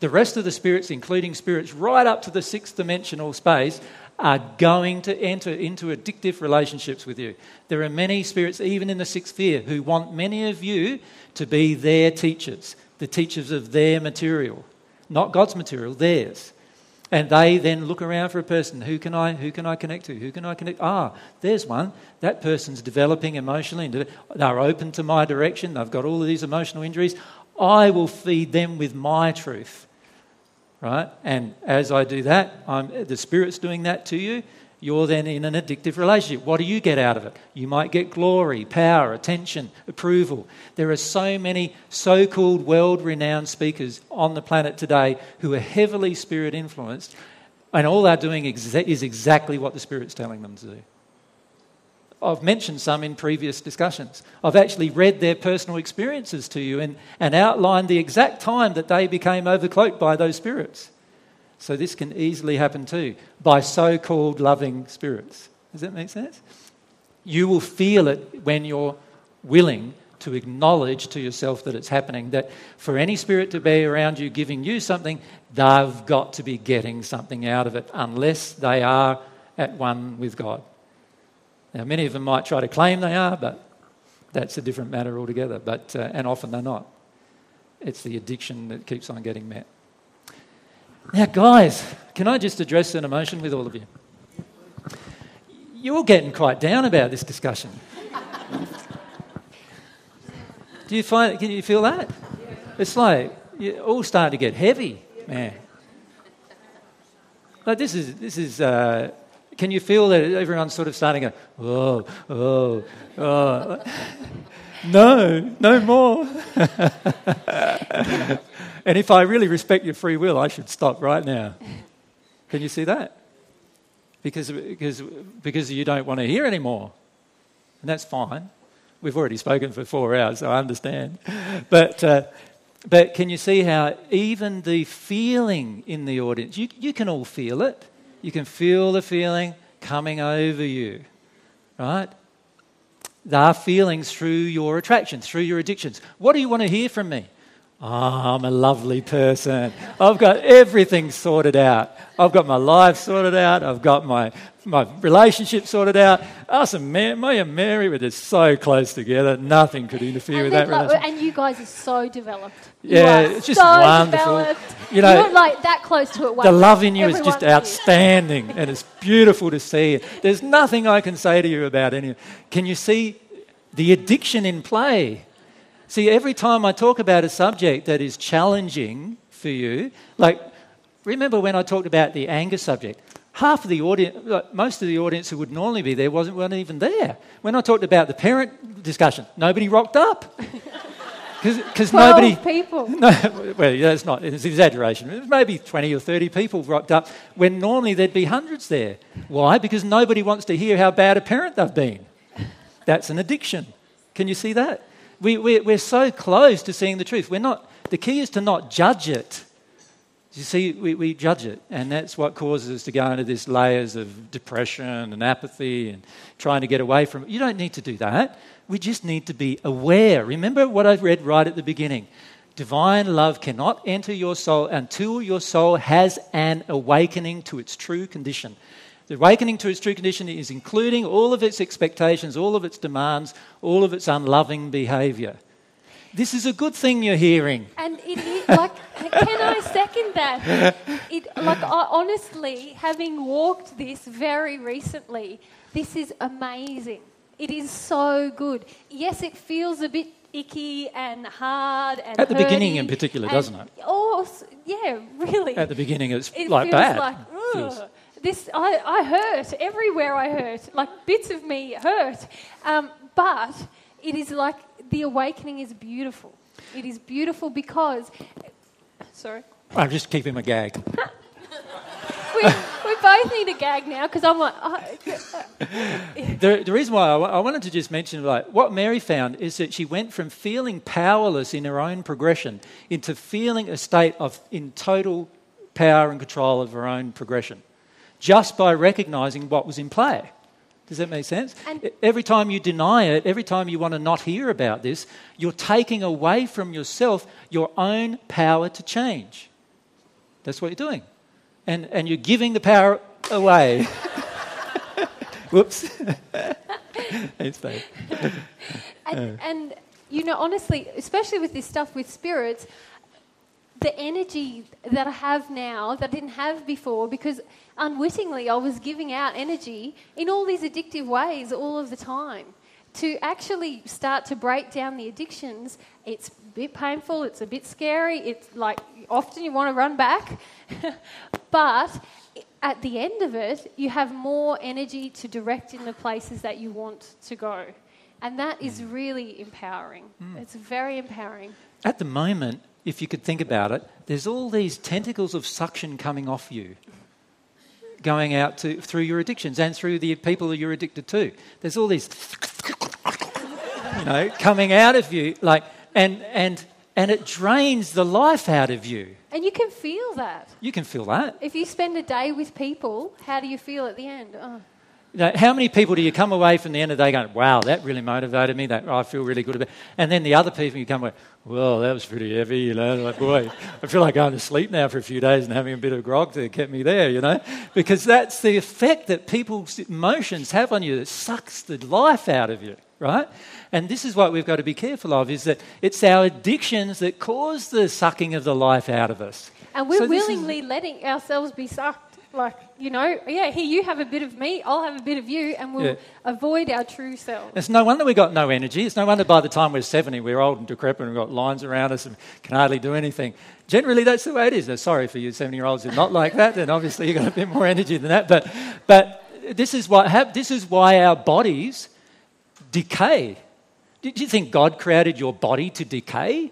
The rest of the spirits, including spirits right up to the sixth dimensional space, are going to enter into addictive relationships with you. There are many spirits, even in the sixth sphere, who want many of you to be their teachers, the teachers of their material, not God's material, theirs. And they then look around for a person. Who can I, who can I connect to? Who can I connect? Ah, there's one. That person's developing emotionally. And they're open to my direction. They've got all of these emotional injuries. I will feed them with my truth. Right? And as I do that, I'm, the Spirit's doing that to you. You're then in an addictive relationship. What do you get out of it? You might get glory, power, attention, approval. There are so many so called world renowned speakers on the planet today who are heavily Spirit influenced, and all they're doing is exactly what the Spirit's telling them to do. I've mentioned some in previous discussions. I've actually read their personal experiences to you and, and outlined the exact time that they became overcloaked by those spirits. So this can easily happen too by so called loving spirits. Does that make sense? You will feel it when you're willing to acknowledge to yourself that it's happening. That for any spirit to be around you giving you something, they've got to be getting something out of it unless they are at one with God. Now, many of them might try to claim they are, but that's a different matter altogether. But, uh, and often they're not. It's the addiction that keeps on getting met. Now, guys, can I just address an emotion with all of you? You're getting quite down about this discussion. Do you find? Can you feel that? It's like you're all starting to get heavy, man. Like this is this is uh, can you feel that everyone's sort of starting to go, oh, oh, oh. no, no more. and if I really respect your free will, I should stop right now. Can you see that? Because, because, because you don't want to hear anymore. And that's fine. We've already spoken for four hours, so I understand. But, uh, but can you see how even the feeling in the audience, you, you can all feel it. You can feel the feeling coming over you, right? There are feelings through your attraction, through your addictions. What do you want to hear from me? Oh, I'm a lovely person. I've got everything sorted out. I've got my life sorted out. I've got my, my relationship sorted out. Us and Mary, me and Mary were just so close together. Nothing could interfere and with that like, relationship. And you guys are so developed. Yeah, it's just so wonderful. Developed. You know, You're like that close to it. the love in you is just outstanding, and it's beautiful to see. There's nothing I can say to you about any. Can you see the addiction in play? See, every time I talk about a subject that is challenging for you, like remember when I talked about the anger subject? Half of the audience, most of the audience who would normally be there wasn't, weren't even there. When I talked about the parent discussion, nobody rocked up. Because nobody. people. No, well, it's not, it's exaggeration. Maybe 20 or 30 people rocked up when normally there'd be hundreds there. Why? Because nobody wants to hear how bad a parent they've been. That's an addiction. Can you see that? We, we're, we're so close to seeing the truth. We're not, the key is to not judge it. You see, we, we judge it, and that's what causes us to go into these layers of depression and apathy and trying to get away from it. You don't need to do that. We just need to be aware. Remember what I read right at the beginning. Divine love cannot enter your soul until your soul has an awakening to its true condition. The awakening to its true condition is including all of its expectations, all of its demands, all of its unloving behaviour. This is a good thing you're hearing. And it is like, can I second that? It, like, I, honestly, having walked this very recently, this is amazing. It is so good. Yes, it feels a bit icky and hard and at the beginning in particular, doesn't it? Oh, yeah, really. At the beginning, it's it like feels bad. Like, feels. This I, I hurt everywhere. I hurt like bits of me hurt, um, but it is like the awakening is beautiful. It is beautiful because. Sorry. I'm just keeping my gag. we, we both need a gag now because I'm like. Oh. the, the reason why I, I wanted to just mention, like, what Mary found is that she went from feeling powerless in her own progression into feeling a state of in total power and control of her own progression, just by recognizing what was in play. Does that make sense? And- every time you deny it, every time you want to not hear about this, you're taking away from yourself your own power to change. That's what you're doing. And, and you're giving the power away. Whoops. Thanks, babe. And, and, you know, honestly, especially with this stuff with spirits, the energy that I have now that I didn't have before, because unwittingly I was giving out energy in all these addictive ways all of the time. To actually start to break down the addictions, it's a bit painful, it's a bit scary, it's like often you want to run back. but at the end of it, you have more energy to direct in the places that you want to go. And that is mm. really empowering. Mm. It's very empowering. At the moment, if you could think about it, there's all these tentacles of suction coming off you, going out to, through your addictions and through the people that you're addicted to. There's all these, you know, coming out of you, like, and, and, and it drains the life out of you. And you can feel that. You can feel that. If you spend a day with people, how do you feel at the end? Oh. You know, how many people do you come away from the end of the day going, wow, that really motivated me, that I feel really good about And then the other people you come away, well, that was pretty heavy, you know, like, boy, I feel like going to sleep now for a few days and having a bit of grog to get me there, you know, because that's the effect that people's emotions have on you that sucks the life out of you, right? And this is what we've got to be careful of, is that it's our addictions that cause the sucking of the life out of us. And we're So this is- willingly letting ourselves be sucked. Like, you know, yeah, here you have a bit of me, I'll have a bit of you, and we'll Yeah. avoid our true selves. It's no wonder we've got no energy. It's no wonder by the time we're 70, we're old and decrepit and we've got lines around us and can hardly do anything. Generally, that's the way it is. Uh, Sorry for you 70 year olds who are not like that, then obviously you've got a bit more energy than that. But, but this, is what hap- this is why our bodies decay. Did you think God created your body to decay?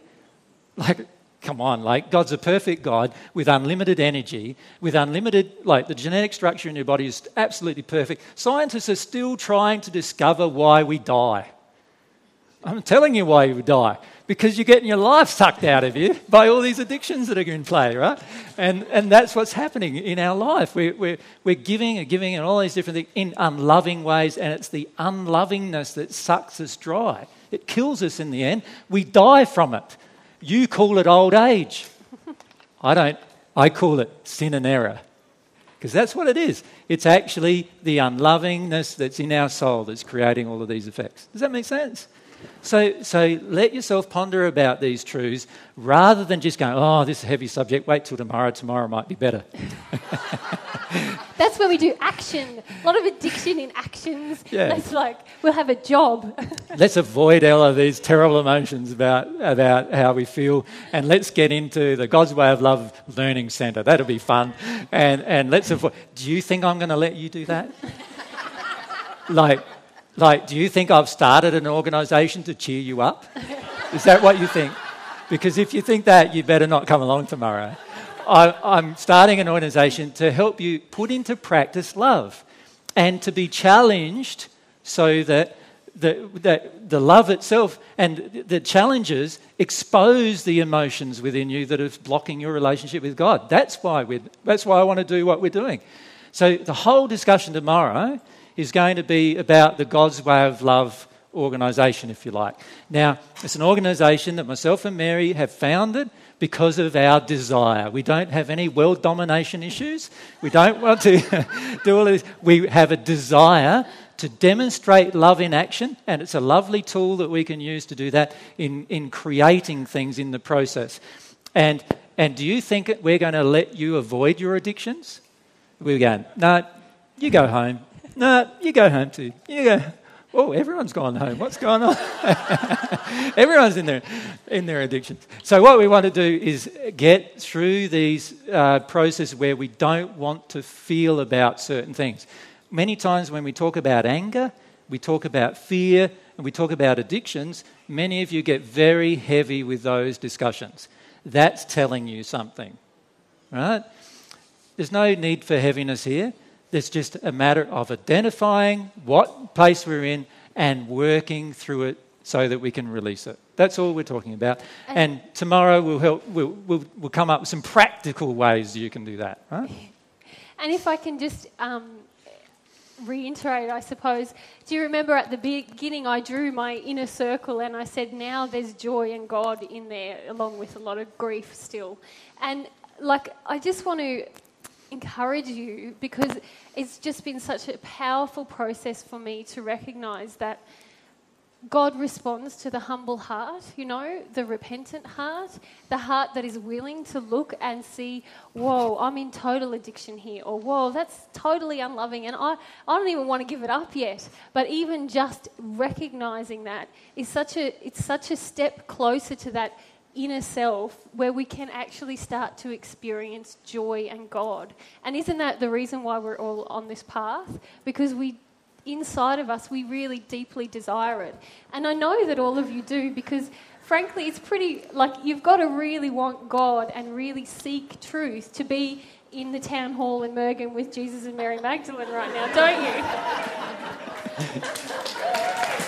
Like, come on, like, God's a perfect God with unlimited energy, with unlimited, like, the genetic structure in your body is absolutely perfect. Scientists are still trying to discover why we die. I'm telling you why you die. Because you're getting your life sucked out of you by all these addictions that are in play, right? And, and that's what's happening in our life. We're, we're, we're giving and giving and all these different things in unloving ways, and it's the unlovingness that sucks us dry. It kills us in the end. We die from it. You call it old age. I don't. I call it sin and error. Because that's what it is. It's actually the unlovingness that's in our soul that's creating all of these effects. Does that make sense? So, so let yourself ponder about these truths rather than just going, oh, this is a heavy subject, wait till tomorrow, tomorrow might be better. That's where we do action. A lot of addiction in actions. Yeah. It's like we'll have a job. let's avoid all of these terrible emotions about, about how we feel and let's get into the God's Way of Love Learning Centre. That'll be fun. And, and let's avoid. Do you think I'm going to let you do that? like, like, do you think I've started an organisation to cheer you up? Is that what you think? Because if you think that, you better not come along tomorrow. I, I'm starting an organisation to help you put into practice love and to be challenged so that the, that the love itself and the challenges expose the emotions within you that are blocking your relationship with God. That's why, we that's why I want to do what we're doing. So the whole discussion tomorrow is going to be about the God's Way of Love organisation, if you like. Now, it's an organisation that myself and Mary have founded because of our desire. We don't have any world domination issues. We don't want to do all this. We have a desire to demonstrate love in action, and it's a lovely tool that we can use to do that in, in creating things in the process. And, and do you think we're going to let you avoid your addictions? We're going, no, you go home. No, you go home too. You go. Oh, everyone's gone home. What's going on? Everyone's in their, in their addictions. So, what we want to do is get through these uh, processes where we don't want to feel about certain things. Many times, when we talk about anger, we talk about fear, and we talk about addictions, many of you get very heavy with those discussions. That's telling you something, right? There's no need for heaviness here. There's just a matter of identifying what place we're in and working through it so that we can release it. That's all we're talking about. And tomorrow we'll, help, we'll, we'll, we'll come up with some practical ways you can do that. Right? And if I can just um, reiterate, I suppose. Do you remember at the beginning I drew my inner circle and I said, now there's joy and God in there, along with a lot of grief still. And like, I just want to encourage you because it's just been such a powerful process for me to recognize that God responds to the humble heart, you know, the repentant heart, the heart that is willing to look and see, whoa, I'm in total addiction here, or whoa, that's totally unloving, and I, I don't even want to give it up yet. But even just recognizing that is such a it's such a step closer to that inner self where we can actually start to experience joy and God. And isn't that the reason why we're all on this path? Because we inside of us we really deeply desire it. And I know that all of you do because frankly it's pretty like you've got to really want God and really seek truth to be in the town hall in Murgon with Jesus and Mary Magdalene right now, don't you?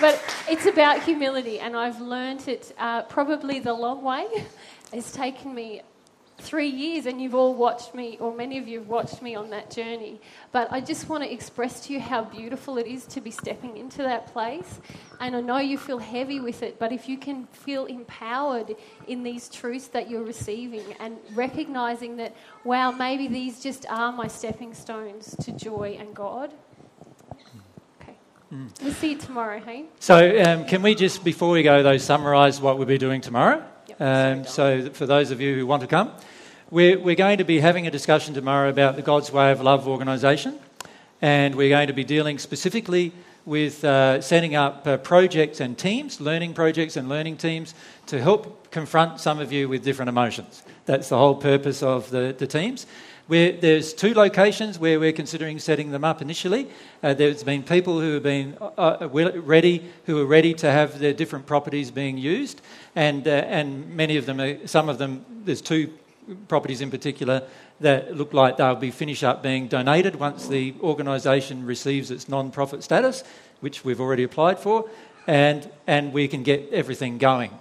But it's about humility, and I've learned it uh, probably the long way. It's taken me three years, and you've all watched me, or many of you have watched me on that journey. But I just want to express to you how beautiful it is to be stepping into that place. And I know you feel heavy with it, but if you can feel empowered in these truths that you're receiving and recognizing that, wow, maybe these just are my stepping stones to joy and God. Mm. We'll see you tomorrow, hey? So, um, can we just, before we go, though, summarise what we'll be doing tomorrow? Yep. Um, so, for those of you who want to come, we're, we're going to be having a discussion tomorrow about the God's Way of Love organisation, and we're going to be dealing specifically with uh, setting up uh, projects and teams, learning projects and learning teams, to help confront some of you with different emotions. That's the whole purpose of the, the teams. We're, there's two locations where we're considering setting them up initially. Uh, there's been people who have been uh, uh ready, who are ready to have their different properties being used, and uh, and many of them, are, some of them, there's two properties in particular that look like they'll be finished up being donated once the organisation receives its non-profit status, which we've already applied for, and and we can get everything going.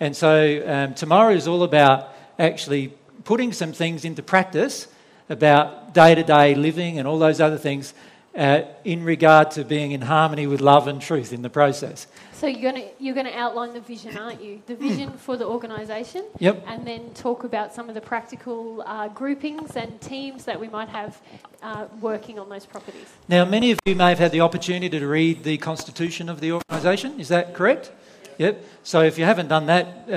And so um, tomorrow is all about actually putting some things into practice about day to day living and all those other things uh, in regard to being in harmony with love and truth in the process. So you're going to you're to outline the vision, aren't you? The vision for the organisation. Yep. And then talk about some of the practical uh, groupings and teams that we might have uh, working on those properties. Now, many of you may have had the opportunity to read the constitution of the organisation. Is that correct? Yep. So if you haven't done that, uh,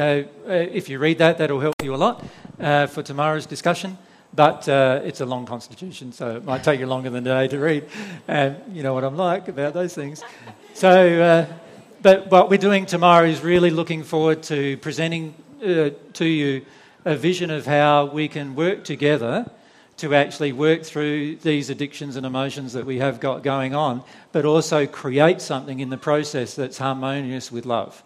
uh if you read that, that'll help you a lot uh, for tomorrow's discussion. But uh, it's a long constitution, so it might take you longer than a day to read. And you know what I'm like about those things. So, uh, but what we're doing tomorrow is really looking forward to presenting uh, to you a vision of how we can work together to actually work through these addictions and emotions that we have got going on, but also create something in the process that's harmonious with love.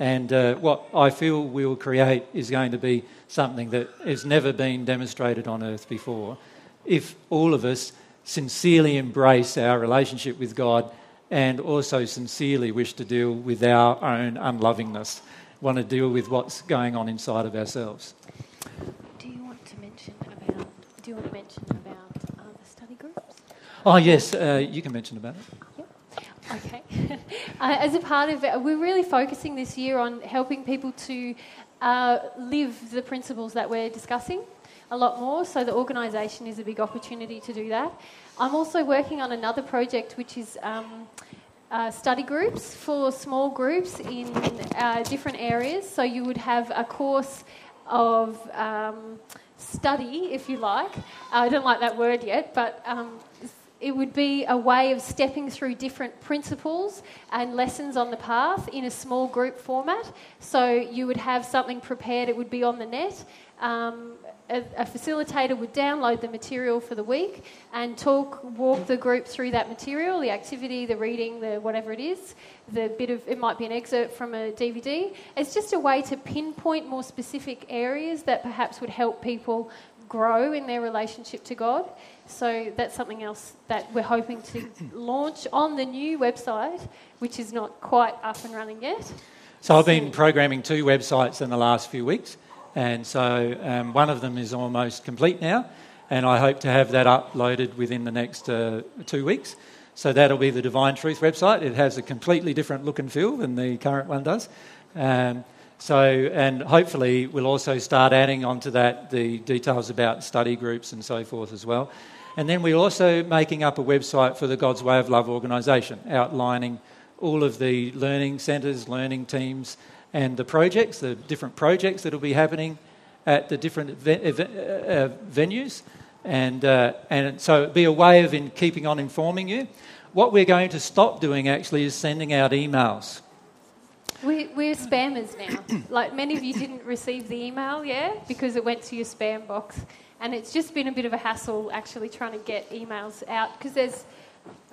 And uh, what I feel we will create is going to be something that has never been demonstrated on earth before. If all of us sincerely embrace our relationship with God and also sincerely wish to deal with our own unlovingness, want to deal with what's going on inside of ourselves. Do you want to mention about? Do you want to mention about uh, the study groups? Oh yes, uh, you can mention about it. Okay. uh, as a part of it, we're really focusing this year on helping people to uh, live the principles that we're discussing a lot more. So the organisation is a big opportunity to do that. I'm also working on another project which is. Um, uh, study groups for small groups in uh, different areas. So you would have a course of um, study, if you like. I don't like that word yet, but um, it would be a way of stepping through different principles and lessons on the path in a small group format. So you would have something prepared, it would be on the net. Um, a, a, facilitator would download the material for the week and talk, walk the group through that material, the activity, the reading, the whatever it is, the bit of, it might be an excerpt from a DVD. It's just a way to pinpoint more specific areas that perhaps would help people grow in their relationship to God. So that's something else that we're hoping to launch on the new website, which is not quite up and running yet. So I've been programming two websites in the last few weeks, and so um, one of them is almost complete now, and I hope to have that uploaded within the next uh, two weeks. So that'll be the Divine Truth website. It has a completely different look and feel than the current one does. Um, so, and hopefully, we'll also start adding onto that the details about study groups and so forth as well. And then we're also making up a website for the God's Way of Love organisation, outlining all of the learning centres, learning teams, and the projects, the different projects that will be happening at the different ve- uh, venues. And, uh, and so be a way of in keeping on informing you. What we're going to stop doing actually is sending out emails. We, we're spammers now. like many of you didn't receive the email, yeah, because it went to your spam box. And it's just been a bit of a hassle actually trying to get emails out because there's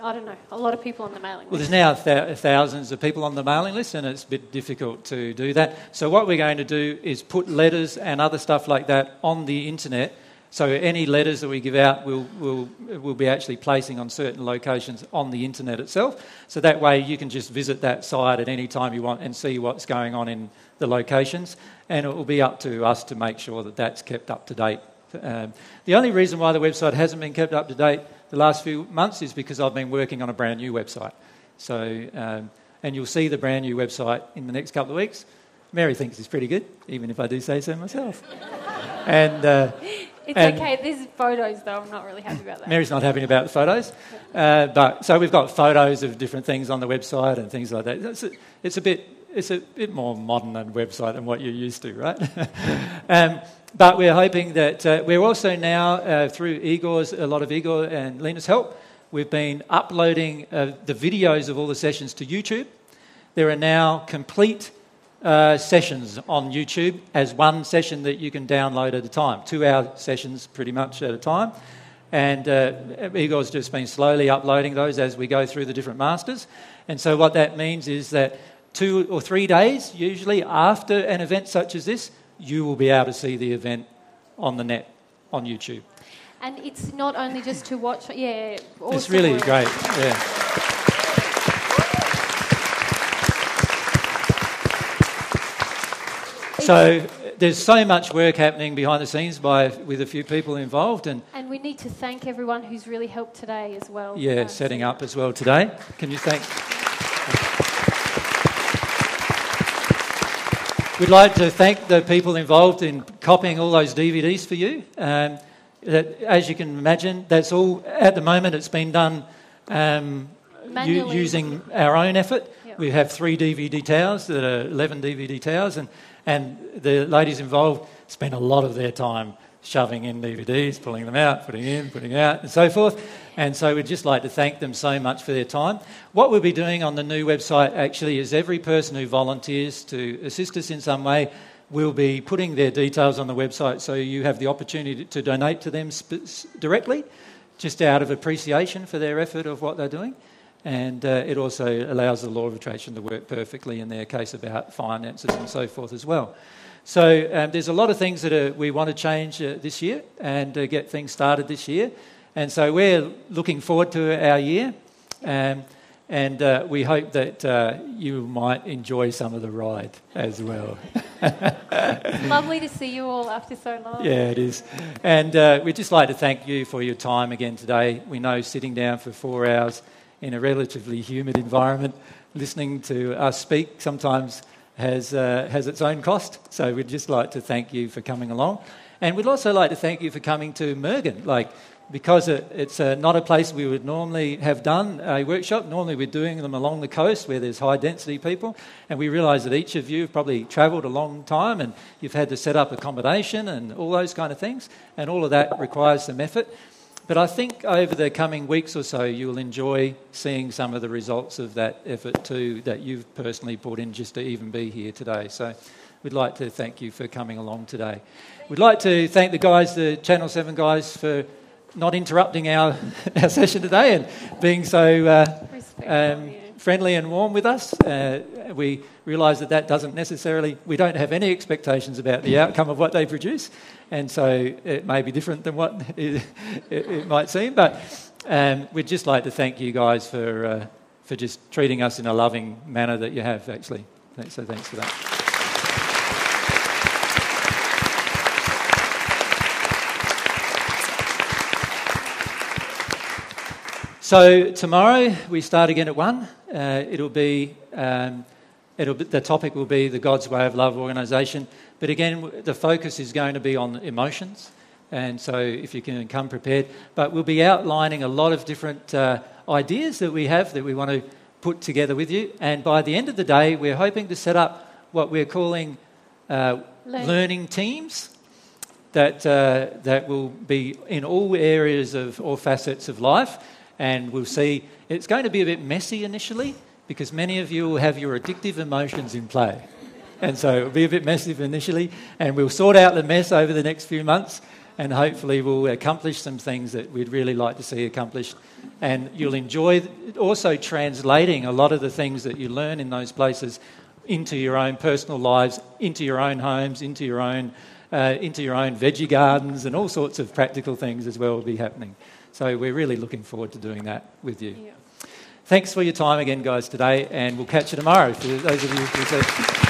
I don't know, a lot of people on the mailing list. Well, there's now th- thousands of people on the mailing list, and it's a bit difficult to do that. So, what we're going to do is put letters and other stuff like that on the internet. So, any letters that we give out, we'll, we'll, we'll be actually placing on certain locations on the internet itself. So, that way you can just visit that site at any time you want and see what's going on in the locations. And it will be up to us to make sure that that's kept up to date. Um, the only reason why the website hasn't been kept up to date the last few months is because I've been working on a brand new website. So, um, and you'll see the brand new website in the next couple of weeks. Mary thinks it's pretty good, even if I do say so myself. and uh, it's and okay. There's photos though. I'm not really happy about that. Mary's not happy about the photos, uh, but so we've got photos of different things on the website and things like that. It's a, it's a bit it's a bit more modern and website than what you're used to, right? um, but we're hoping that uh, we're also now, uh, through Igor's, a lot of Igor and Lena's help, we've been uploading uh, the videos of all the sessions to YouTube. There are now complete uh, sessions on YouTube as one session that you can download at a time, two hour sessions pretty much at a time. And uh, Igor's just been slowly uploading those as we go through the different masters. And so, what that means is that two or three days, usually after an event such as this, you will be able to see the event on the net, on YouTube. And it's not only just to watch, yeah. It's really work. great, yeah. So there's so much work happening behind the scenes by with a few people involved, and and we need to thank everyone who's really helped today as well. Yeah, setting up as well today. Can you thank? We'd like to thank the people involved in copying all those DVDs for you. Um, that, as you can imagine, that's all, at the moment, it's been done um, u- using our own effort. Yep. We have three DVD towers that are 11 DVD towers, and, and the ladies involved spend a lot of their time shoving in DVDs, pulling them out, putting in, putting out, and so forth. And so we'd just like to thank them so much for their time. What we'll be doing on the new website actually is every person who volunteers to assist us in some way will be putting their details on the website so you have the opportunity to donate to them directly, just out of appreciation for their effort of what they're doing. And uh, it also allows the law of attraction to work perfectly in their case about finances and so forth as well. So um, there's a lot of things that are, we want to change uh, this year and uh, get things started this year. And so we're looking forward to our year. Um, and uh, we hope that uh, you might enjoy some of the ride as well. lovely to see you all after so long. Yeah, it is. And uh, we'd just like to thank you for your time again today. We know sitting down for four hours in a relatively humid environment, listening to us speak sometimes has, uh, has its own cost. So we'd just like to thank you for coming along. And we'd also like to thank you for coming to Murgon. Like, because it, it's uh, not a place we would normally have done a workshop. Normally, we're doing them along the coast where there's high density people, and we realise that each of you have probably travelled a long time and you've had to set up accommodation and all those kind of things, and all of that requires some effort. But I think over the coming weeks or so, you'll enjoy seeing some of the results of that effort too that you've personally put in just to even be here today. So we'd like to thank you for coming along today. We'd like to thank the guys, the Channel 7 guys, for not interrupting our, our session today and being so uh, um, friendly and warm with us. Uh, we realise that that doesn't necessarily, we don't have any expectations about the outcome of what they produce, and so it may be different than what it, it, it might seem. But um, we'd just like to thank you guys for, uh, for just treating us in a loving manner that you have, actually. So thanks for that. So tomorrow we start again at one. Uh, it'll be um, it'll be, the topic will be the God's Way of Love organisation. But again, the focus is going to be on emotions, and so if you can come prepared. But we'll be outlining a lot of different uh, ideas that we have that we want to put together with you. And by the end of the day, we're hoping to set up what we're calling uh, Learn. learning teams that, uh, that will be in all areas of all facets of life. And we'll see it's going to be a bit messy initially because many of you will have your addictive emotions in play. And so it'll be a bit messy initially, and we'll sort out the mess over the next few months, and hopefully we'll accomplish some things that we'd really like to see accomplished. And you'll enjoy also translating a lot of the things that you learn in those places into your own personal lives, into your own homes, into your own, uh, into your own veggie gardens, and all sorts of practical things as well will be happening. So we're really looking forward to doing that with you. Thanks for your time again, guys, today, and we'll catch you tomorrow for those of you who.